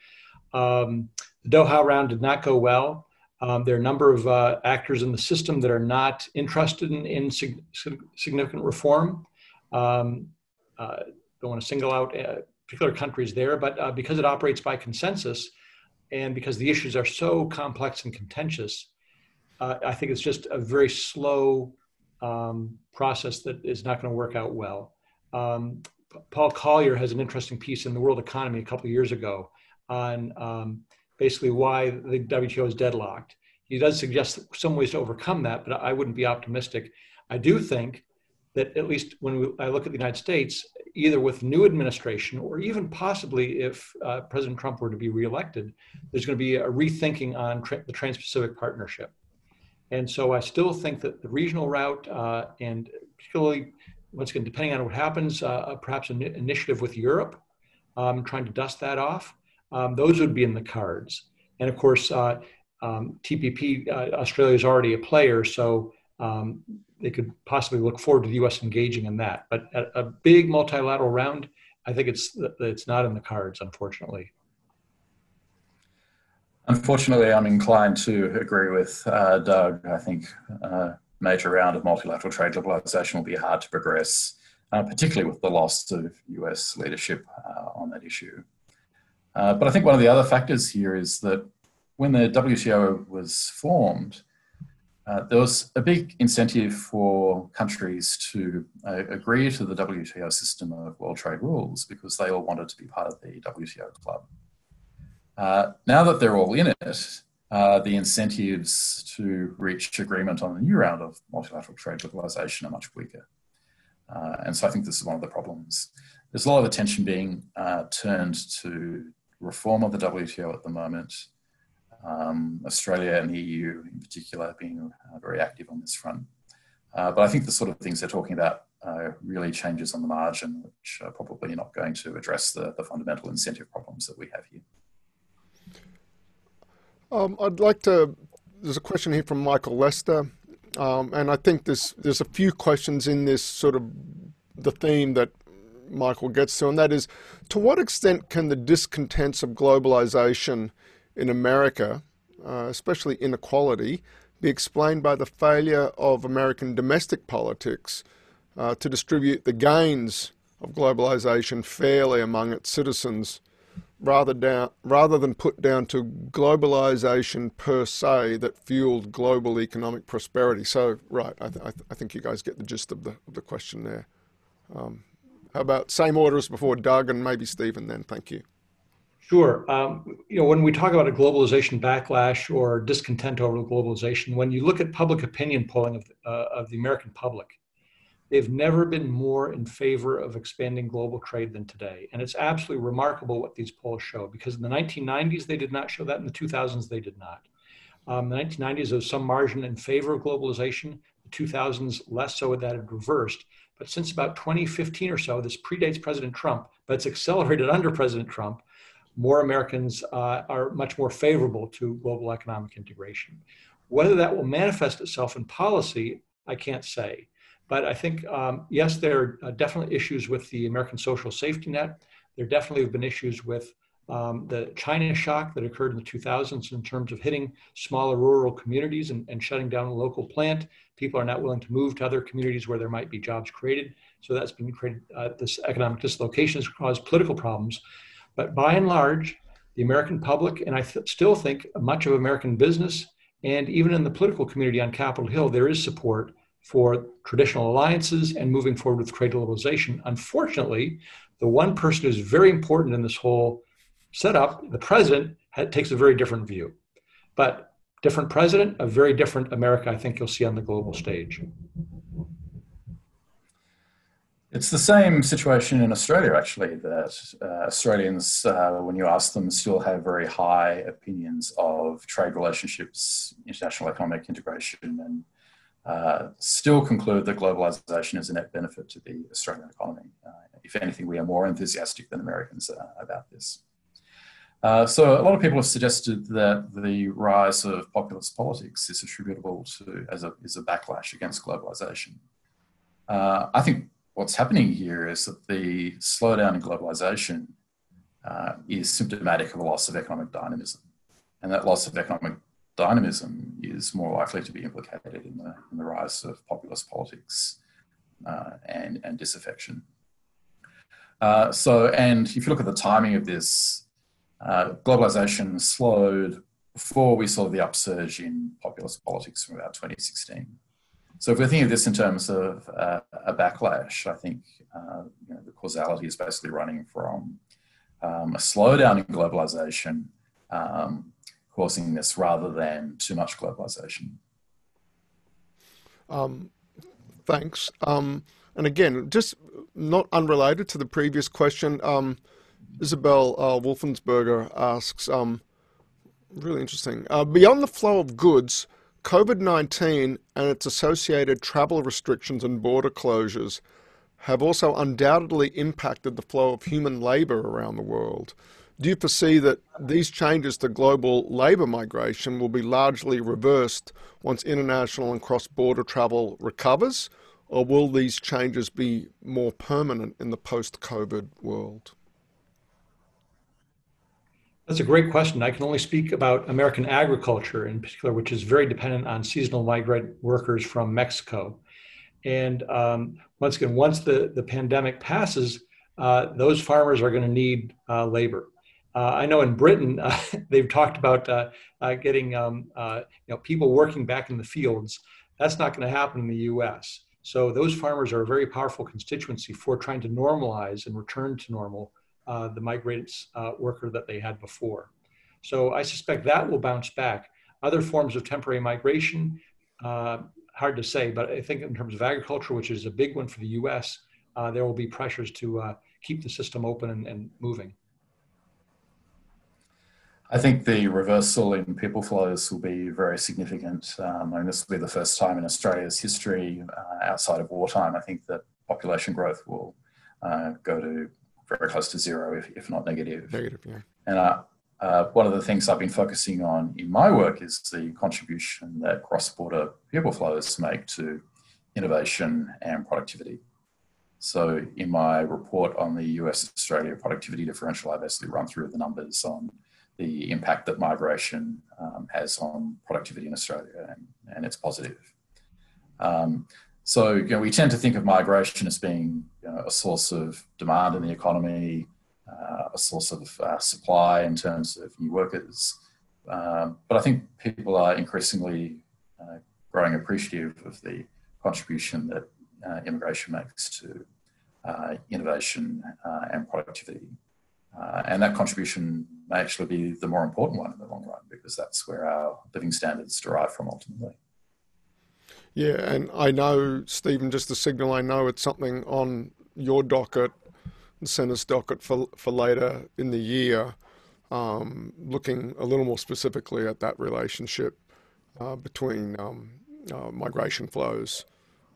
Um, the Doha round did not go well. Um, there are a number of uh, actors in the system that are not interested in, in sig- significant reform. Um, uh, don't want to single out uh, particular countries there, but uh, because it operates by consensus and because the issues are so complex and contentious, uh, I think it's just a very slow um, process that is not going to work out well. Um, Paul Collier has an interesting piece in the World Economy a couple of years ago on um, basically why the WTO is deadlocked. He does suggest some ways to overcome that, but I wouldn't be optimistic. I do think that at least when we, I look at the United States, either with new administration or even possibly if uh, President Trump were to be reelected, there's going to be a rethinking on tra- the Trans-Pacific Partnership. And so I still think that the regional route uh, and particularly once again, depending on what happens, uh, perhaps an initiative with Europe, um, trying to dust that off. Um, those would be in the cards. And of course, uh, um, TPP, uh, Australia is already a player, so um, they could possibly look forward to the U.S. engaging in that. But a, big multilateral round, I think it's it's not in the cards, unfortunately. Unfortunately, I'm inclined to agree with uh, Doug. I think a uh, major round of multilateral trade liberalization will be hard to progress, uh, particularly with the loss of US leadership uh, on that issue. Uh, but I think one of the other factors here is that when the WTO was formed, uh, there was a big incentive for countries to uh, agree to the WTO system of world trade rules because they all wanted to be part of the WTO club. Uh, now that they're all in it, uh, the incentives to reach agreement on a new round of multilateral trade liberalisation are much weaker. Uh, and so I think this is one of the problems. There's a lot of attention being uh, turned to reform of the WTO at the moment. Um, Australia and the EU in particular being uh, very active on this front. Uh, but I think the sort of things they're talking about uh, really changes on the margin, which are probably not going to address the, the fundamental incentive problems that we have here. Um, I'd like to. There's a question here from Michael Lester, um, and I think there's there's a few questions in this sort of the theme that Michael gets to, and that is, to what extent can the discontents of globalization in America, uh, especially inequality, be explained by the failure of American domestic politics uh, to distribute the gains of globalization fairly among its citizens rather, down, rather than put down to globalization per se that fueled global economic prosperity. So, right, I, th- I, th- I think you guys get the gist of the, of the question there. Um, how about same order as before, Doug, and maybe Stephen then? Thank you. Sure. Um, you know, when we talk about a globalization backlash or discontent over globalization, when you look at public opinion polling of, uh, of the American public, They've never been more in favor of expanding global trade than today. And it's absolutely remarkable what these polls show because in the 1990s, they did not show that. In the 2000s, they did not. Um, the 1990s, there was some margin in favor of globalization. The 2000s, less so, that had reversed. But since about 2015 or so, this predates President Trump, but it's accelerated (laughs) under President Trump. More Americans uh, are much more favorable to global economic integration. Whether that will manifest itself in policy, I can't say. But I think, um, yes, there are uh, definitely issues with the American social safety net. There definitely have been issues with um, the China shock that occurred in the 2000s in terms of hitting smaller rural communities and, and shutting down a local plant. People are not willing to move to other communities where there might be jobs created. So that's been created, uh, this economic dislocation has caused political problems. But by and large, the American public, and I th- still think much of American business, and even in the political community on Capitol Hill, there is support for traditional alliances and moving forward with trade liberalization. Unfortunately, the one person who's very important in this whole setup, the president, takes a very different view. But different president, a very different America, I think you'll see on the global stage. It's the same situation in Australia, actually, that uh, Australians, uh, when you ask them, still have very high opinions of trade relationships, international economic integration, and uh, still conclude that globalization is a net benefit to the Australian economy. Uh, if anything, we are more enthusiastic than Americans uh, about this. Uh, so a lot of people have suggested that the rise of populist politics is attributable to as a, is a backlash against globalization. I think what's happening here is that the slowdown in globalization is symptomatic of a loss of economic dynamism. And that loss of economic dynamism is more likely to be implicated in the, in the rise of populist politics uh, and, and disaffection. Uh, so, and if you look at the timing of this, uh, globalization slowed before we saw the upsurge in populist politics from about 2016. So, if we're thinking of this in terms of uh, a backlash, I think uh, you know, the causality is basically running from um, a slowdown in globalization um, causing this rather than too much globalization. Um, thanks. Um, and again, just not unrelated to the previous question, um, Isabel uh, Wolfensberger asks, um, really interesting, uh, beyond the flow of goods, COVID 19 and its associated travel restrictions and border closures have also undoubtedly impacted the flow of human labor around the world. Do you foresee that these changes to global labor migration will be largely reversed once international and cross border travel recovers? Or will these changes be more permanent in the post COVID world? That's a great question. I can only speak about American agriculture in particular, which is very dependent on seasonal migrant workers from Mexico. And um, once again, once the, the pandemic passes, uh, those farmers are going to need uh, labor. Uh, I know in Britain (laughs) uh, they've talked about uh, uh, getting um, you know people working back in the fields. That's not going to happen in the U.S. So those farmers are a very powerful constituency for trying to normalize and return to normal the migrant worker that they had before. So I suspect that will bounce back. Other forms of temporary migration, hard to say, but I think in terms of agriculture, which is a big one for the U.S., uh, there will be pressures to uh, keep the system open and, and, moving. I think the reversal in people flows will be very significant. Um, and this will be the first time in Australia's history uh, outside of wartime. I think that population growth will uh, go to very close to zero, if, if not negative. Negative, yeah. And uh, uh, one of the things I've been focusing on in my work is the contribution that cross-border people flows make to innovation and productivity. So in my report on the US Australia productivity differential, I basically run through the numbers on the impact that migration um, has on productivity in Australia, and, and it's positive. Um, so you know, we tend to think of migration as being you know, a source of demand in the economy, uh, a source of uh, supply in terms of new workers. Um, but I think people are increasingly uh, growing appreciative of the contribution that uh, immigration makes to uh, innovation uh, and productivity. and that contribution may actually be the more important one in the long run because that's where our living standards derive from ultimately. Yeah, and I know, Stephen, just a signal, I know it's something on your docket the Centre's docket for, for later in the year, um, looking a little more specifically at that relationship uh, between um, uh, migration flows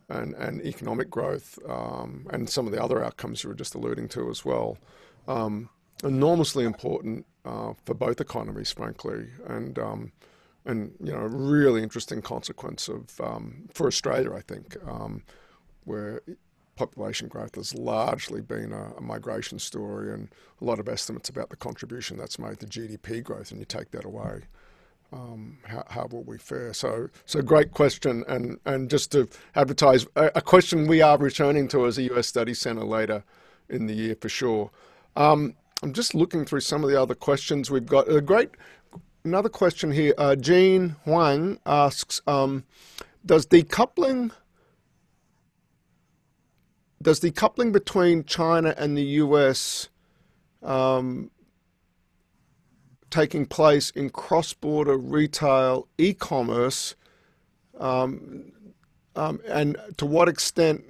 and, and economic growth um, and some of the other outcomes you were just alluding to as well. Um, enormously important uh, for both economies, frankly, and um, and you know, a really interesting consequence of um, for Australia, I think, where population growth has largely been a, a, migration story, and a lot of estimates about the contribution that's made to GDP growth. And you take that away, um, how, how, will we fare? So, so great question, and and just to advertise a, a, question we are returning to as a US Study Centre later in the year for sure. Um, I'm just looking through some of the other questions we've got. A great another question here. Uh, Jean Huang asks, um, does decoupling does the coupling between China and the US um, taking place in cross-border retail e-commerce, um, um, and to what extent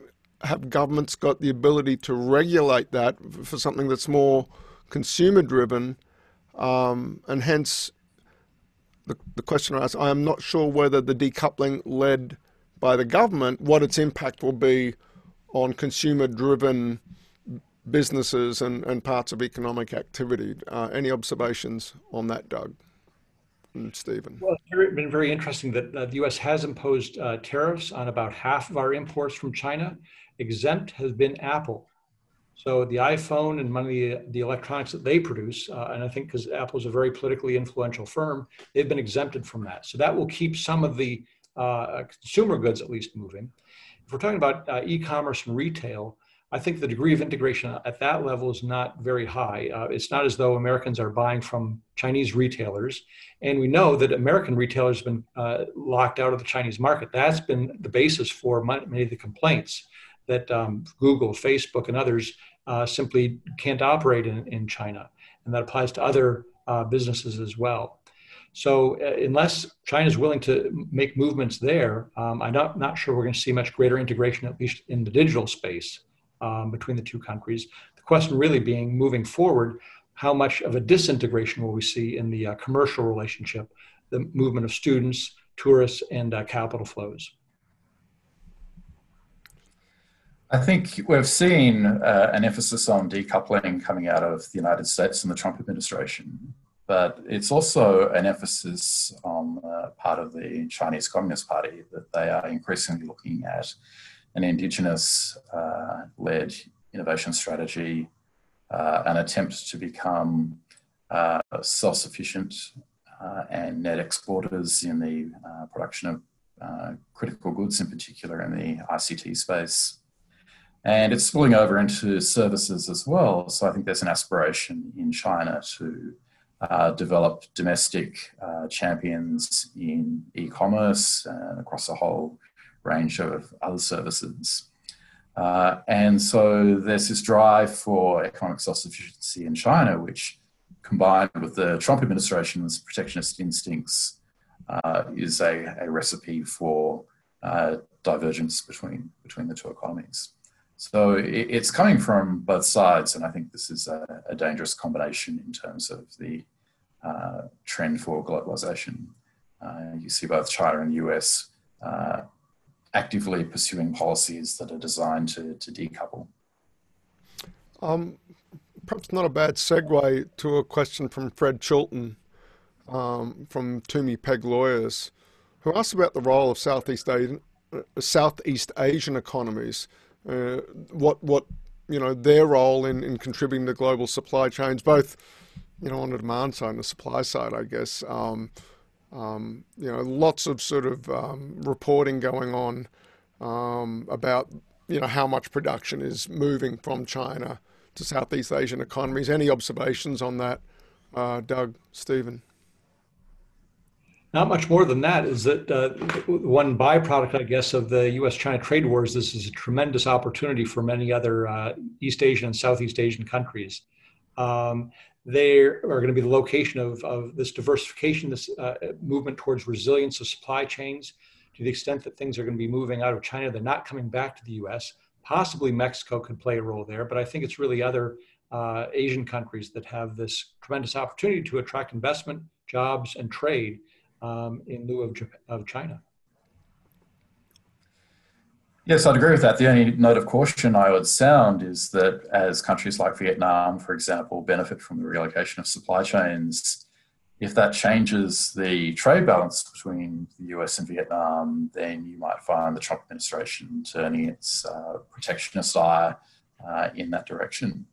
have governments got the ability to regulate that for something that's more consumer-driven, um, and hence the, the question I ask, I am not sure whether the decoupling led by the government, what its impact will be on consumer driven businesses and, and parts of economic activity. Uh, any observations on that, Doug? And Stephen. Well, it's been very interesting that uh, the U.S. has imposed uh, tariffs on about half of our imports from China. Exempt has been Apple. So the iPhone and many of the, electronics that they produce, uh, and I think because Apple is a very politically influential firm, they've been exempted from that. So that will keep some of the uh, consumer goods at least moving if we're talking about uh, e-commerce and retail, I think the degree of integration at that level is not very high. Uh, it's not as though Americans are buying from Chinese retailers. And we know that American retailers have been uh, locked out of the Chinese market. That's been the basis for many of the complaints that um, Google, Facebook, and others uh, simply can't operate in, in China. And that applies to other uh, businesses as well. So uh, unless China is willing to make movements there, um, I'm not, not sure we're going to see much greater integration, at least in the digital space, um, between the two countries. The question really being, moving forward, how much of a disintegration will we see in the uh, commercial relationship, the movement of students, tourists, and uh, capital flows? I think we've seen uh, an emphasis on decoupling coming out of the United States and the Trump administration, but it's also an emphasis on uh, part of the Chinese Communist Party that they are increasingly looking at an indigenous uh, led innovation strategy, uh, an attempt to become uh, self sufficient uh, and net exporters in the production of critical goods, in particular in the ICT space. And it's spilling over into services as well. So I think there's an aspiration in China to uh, develop domestic uh, champions in e commerce and across a whole range of other services. Uh, and so there's this drive for economic self sufficiency in China, which combined with the Trump administration's protectionist instincts uh, is a, a, recipe for uh, divergence between, between the two economies. So it's coming from both sides, and I think this is a, a dangerous combination in terms of the uh, trend for globalization. Uh, you see both China and US uh, actively pursuing policies that are designed to, to decouple. Um, perhaps not a bad segue to a question from Fred Chilton um, from Toomey Peg Lawyers, who asked about the role of Southeast Southeast Asian economies uh, what what you know their role in, in contributing to global supply chains, both you know on the demand side and the supply side, I guess. Um, um, you know, lots of sort of um, reporting going on um, about you know how much production is moving from China to Southeast Asian economies. Any observations on that, uh, Doug, Stephen? Not much more than that is that uh, one byproduct, I guess, of the US China trade wars, this is a tremendous opportunity for many other uh, East Asian and Southeast Asian countries. Um, they are going to be the location of, of this diversification, this uh, movement towards resilience of supply chains. To the extent that things are going to be moving out of China, they're not coming back to the US. Possibly Mexico could play a role there, but I think it's really other uh, Asian countries that have this tremendous opportunity to attract investment, jobs, and trade um, in lieu of, of China. Yes, I'd agree with that. The only note of caution I would sound is that as countries like Vietnam, for example, benefit from the relocation of supply chains, if that changes the trade balance between the US and Vietnam, then you might find the Trump administration turning its uh, protectionist eye uh, in that direction.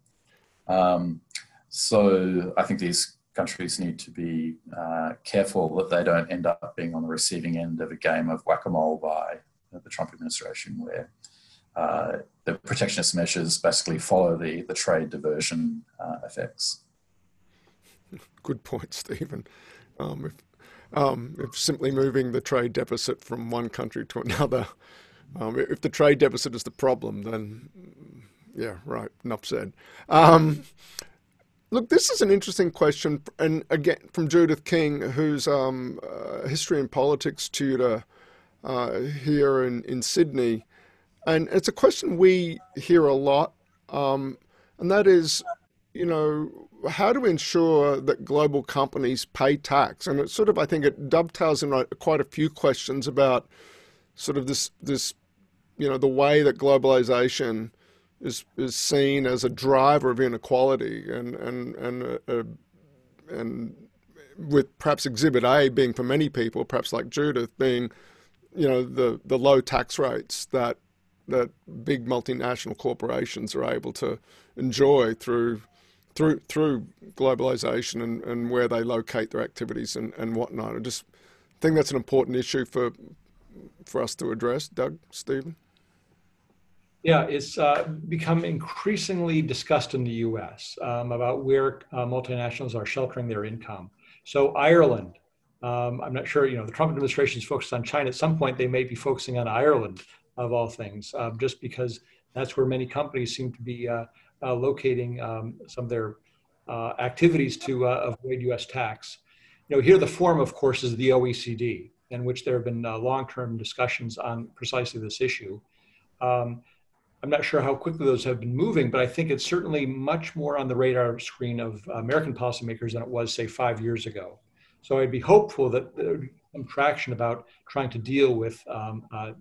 Um, so I think these countries need to be uh, careful that they don't end up being on the receiving end of a game of whack-a-mole by the Trump administration, where uh, the protectionist measures basically follow the, the trade diversion uh, effects. Good point, Stephen. Um, if, um, if simply moving the trade deficit from one country to another, um, if the trade deficit is the problem, then yeah, right, enough said. Um, Look, this is an interesting question, and again from Judith King, who's um, a history and politics tutor uh, here in, in Sydney, and it's a question we hear a lot, um, and that is, you know, how to ensure that global companies pay tax, and it sort of I think it dovetails in quite a few questions about sort of this this, you know, the way that globalization is is seen as a driver of inequality, and and and uh, uh, and with perhaps Exhibit A being for many people, perhaps like Judith, being you know the the low tax rates that that big multinational corporations are able to enjoy through through through globalization and, and where they locate their activities and, and whatnot. I just think that's an important issue for for us to address. Doug, Stephen. Yeah, it's uh, become increasingly discussed in the US um, about where uh, multinationals are sheltering their income. So, Ireland, um, I'm not sure, you know, the Trump administration is focused on China. At some point, they may be focusing on Ireland, of all things, um, just because that's where many companies seem to be uh, uh locating um, some of their uh, activities to uh, avoid US tax. You know, here the forum, of course, is the OECD, in which there have been long term discussions on precisely this issue. Um, I'm not sure how quickly those have been moving, but I think it's certainly much more on the radar screen of American policymakers than it was, say, five years ago. So I'd be hopeful that there would be some traction about trying to deal with um, uh,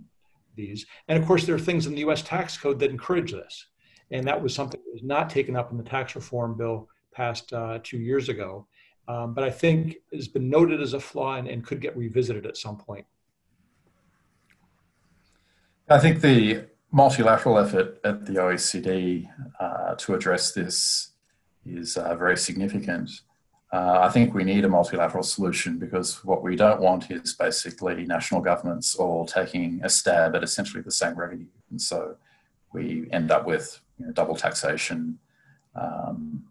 these. And of course, there are things in the US tax code that encourage this. And that was something that was not taken up in the tax reform bill passed uh, two years ago. Um, but I think it has been noted as a flaw and, and could get revisited at some point. I think the multilateral effort at the OECD uh, to address this is uh, very significant. Uh, I think we need a multilateral solution because what we don't want is basically national governments all taking a stab at essentially the same revenue. And so we end up with you know, double taxation um,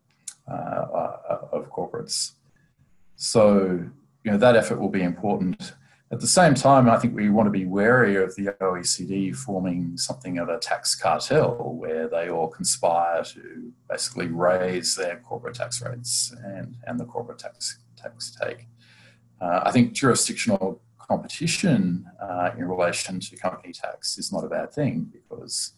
uh, uh, of corporates. So, you know, that effort will be important. At the same time, I think we want to be wary of the OECD forming something of a tax cartel where they all conspire to basically raise their corporate tax rates and, and the corporate tax, tax take. Uh, I think jurisdictional competition uh, in relation to company tax is not a bad thing because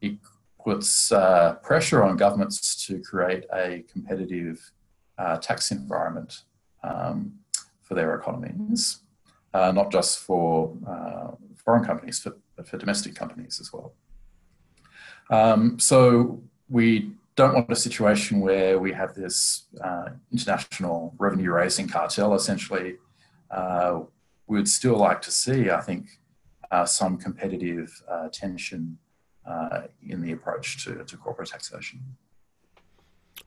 it puts uh, pressure on governments to create a competitive uh, tax environment um, for their economies uh, not just for uh, foreign companies, but, for domestic companies as well. Um, so we don't want a situation where we have this uh, international revenue raising cartel. Essentially, uh, we'd still like to see, I think, uh, some competitive uh, tension in the approach to, to corporate taxation.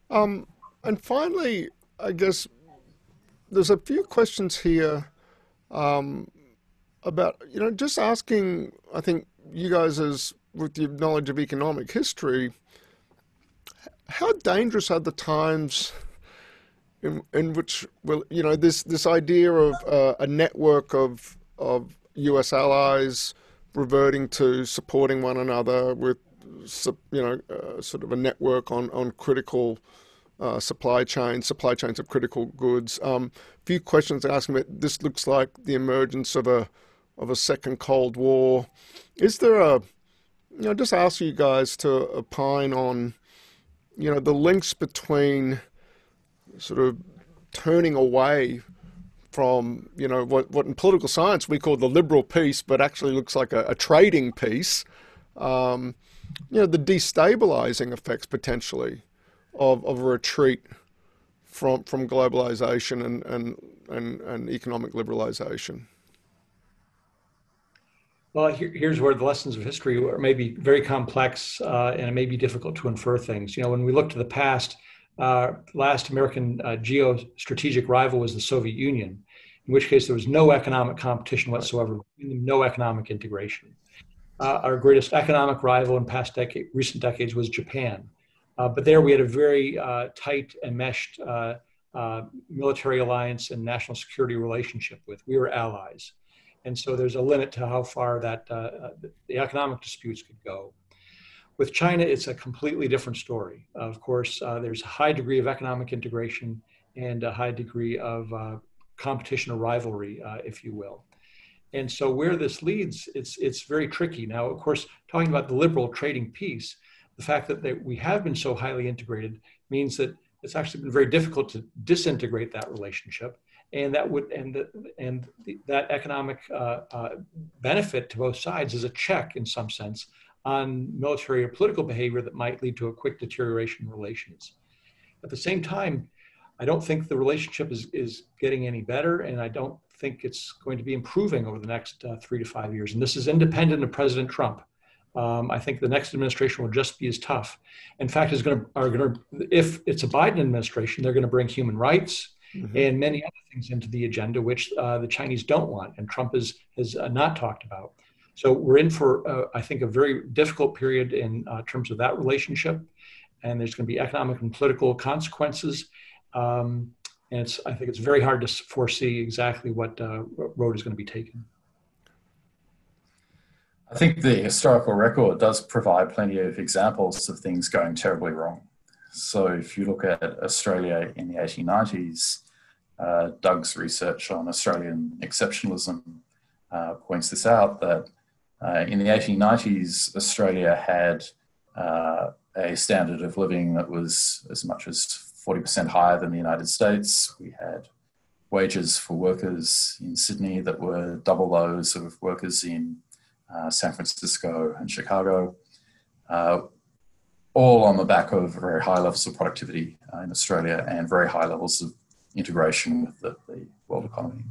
Um, and finally, I guess there's a few questions here um, about you know just asking. I think you guys, as with your knowledge of economic history, how dangerous are the times in, in which well you know this this idea of uh, a network of of U.S. allies reverting to supporting one another with you know uh, sort of a network on on critical uh, supply chains, supply chains of critical goods. Um, few questions asking me. This looks like the emergence of a of a second Cold War. Is there a you know just ask you guys to opine on you know the links between sort of turning away from you know what what in political science we call the liberal peace, but actually looks like a, a trading peace. Um, you know the destabilizing effects potentially of, of a retreat from from globalization and, and, and, and economic liberalization? Well, here, here's where the lessons of history are maybe very complex uh, and it may be difficult to infer things. You know, when we look to the past, uh, last American uh, geostrategic rival was the Soviet Union, in which case there was no economic competition whatsoever, no economic integration. Uh, our greatest economic rival in past decade, recent decades was Japan, but there we had a very uh, tight and meshed uh, uh, military alliance and national security relationship with. We were allies. And so there's a limit to how far that uh, the economic disputes could go. With China, it's a completely different story. Of course, there's a high degree of economic integration and a high degree of competition or rivalry, if you will. And so where this leads, it's it's very tricky. Now, of course, talking about the liberal trading peace, the fact that they, we have been so highly integrated means that it's actually been very difficult to disintegrate that relationship. And that would and the, and the, that economic uh, uh, benefit to both sides is a check in some sense on military or political behavior that might lead to a quick deterioration in relations. At the same time i don't think the relationship is, is getting any better and i don't think it's going to be improving over the next uh, three to five years. And this is independent of president trump um, I think the next administration will just be as tough. In fact, is going to are going to if it's a Biden administration, they're going to bring human rights mm-hmm. and many other things into the agenda, which uh, the Chinese don't want, and Trump is, has uh, not talked about. So we're in for, uh, I think, a very difficult period in uh, terms of that relationship, and there's going to be economic and political consequences. Um, and it's, I think it's very hard to foresee exactly what uh, road is going to be taken. I think the historical record does provide plenty of examples of things going terribly wrong. So if you look at Australia in the 1890s, uh, Doug's research on Australian exceptionalism uh, points this out that uh, in the 1890s, Australia had uh, a standard of living that was as much as 40% higher than the United States. We had wages for workers in Sydney that were double those of workers in uh, San Francisco, and Chicago, uh, all on the back of very high levels of productivity uh, in Australia and very high levels of integration with the, the world economy.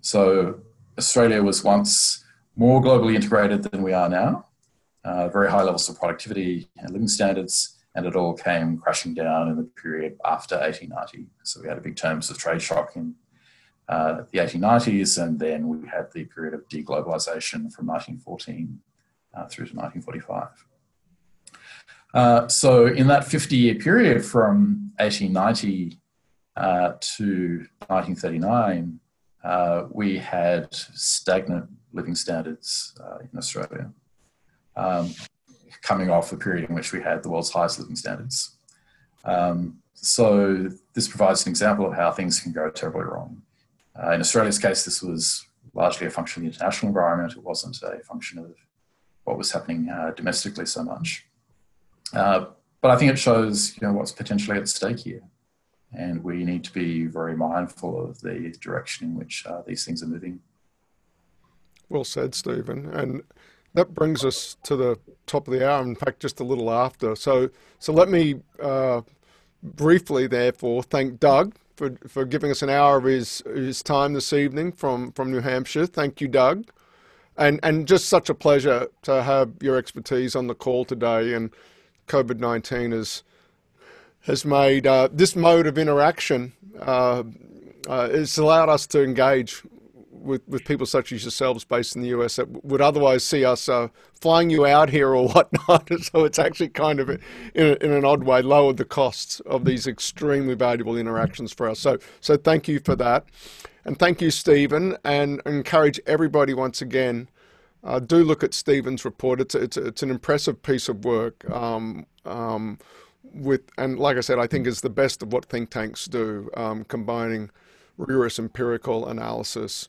So Australia was once more globally integrated than we are now, uh, very high levels of productivity and living standards, and it all came crashing down in the period after 1890. So we had a big terms of trade shock in uh, the 1890s, and then we had the period of deglobalization from 1914 uh, through to 1945. Uh, so in that 50 year period from 1890 uh, to 1939, uh, we had stagnant living standards uh, in Australia, um, coming off a period in which we had the world's highest living standards. Um, so this provides an example of how things can go terribly wrong. Uh, in Australia's case, this was largely a function of the international environment. It wasn't a function of what was happening uh, domestically so much. Uh, but I think it shows, you know, what's potentially at stake here, and we need to be very mindful of the direction in which uh, these things are moving. Well said, Stephen. And that brings us to the top of the hour. In fact, just a little after. So, so let me uh, briefly, therefore, thank Doug for for giving us an hour of his his time this evening from from New Hampshire. Thank you, Doug. And and just such a pleasure to have your expertise on the call today and COVID 19 has, has made uh, this mode of interaction, uh, uh, it's allowed us to engage with, with people such as yourselves based in the US that would otherwise see us uh, flying you out here or (laughs) whatnot. (laughs) so it's actually kind of, in, in an odd way, lowered the costs of these extremely valuable interactions for us. So, so thank you for that. And thank you, Stephen, and encourage everybody once again uh, do look at Stephen's report. It's it's it's an impressive piece of work. Um, um, with and like I said, I think is the best of what think tanks do, um, combining rigorous empirical analysis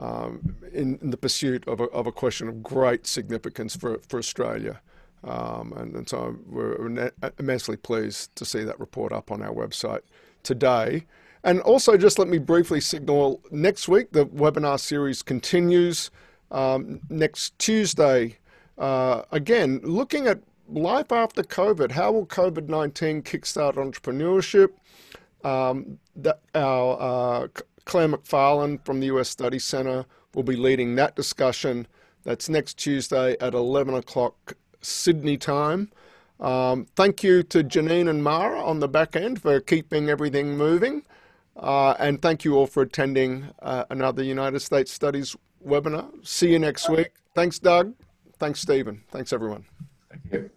um, in, in, the pursuit of a, of a question of great significance for for Australia. Um, and, and, so we're immensely pleased to see that report up on our website today. And also, just let me briefly signal next week the webinar series continues um, next Tuesday. Uh, again, looking at life after COVID. How will COVID 19 kickstart entrepreneurship? Um, the, our uh, Claire McFarland from the US Study Center will be leading that discussion. That's next Tuesday at 11 o'clock Sydney time. Um, thank you to Janine and Mara on the back end for keeping everything moving. Uh, and thank you all for attending uh, another United States Studies webinar. See you next week. Thanks, Doug. Thanks, Stephen. Thanks, everyone. Thank you.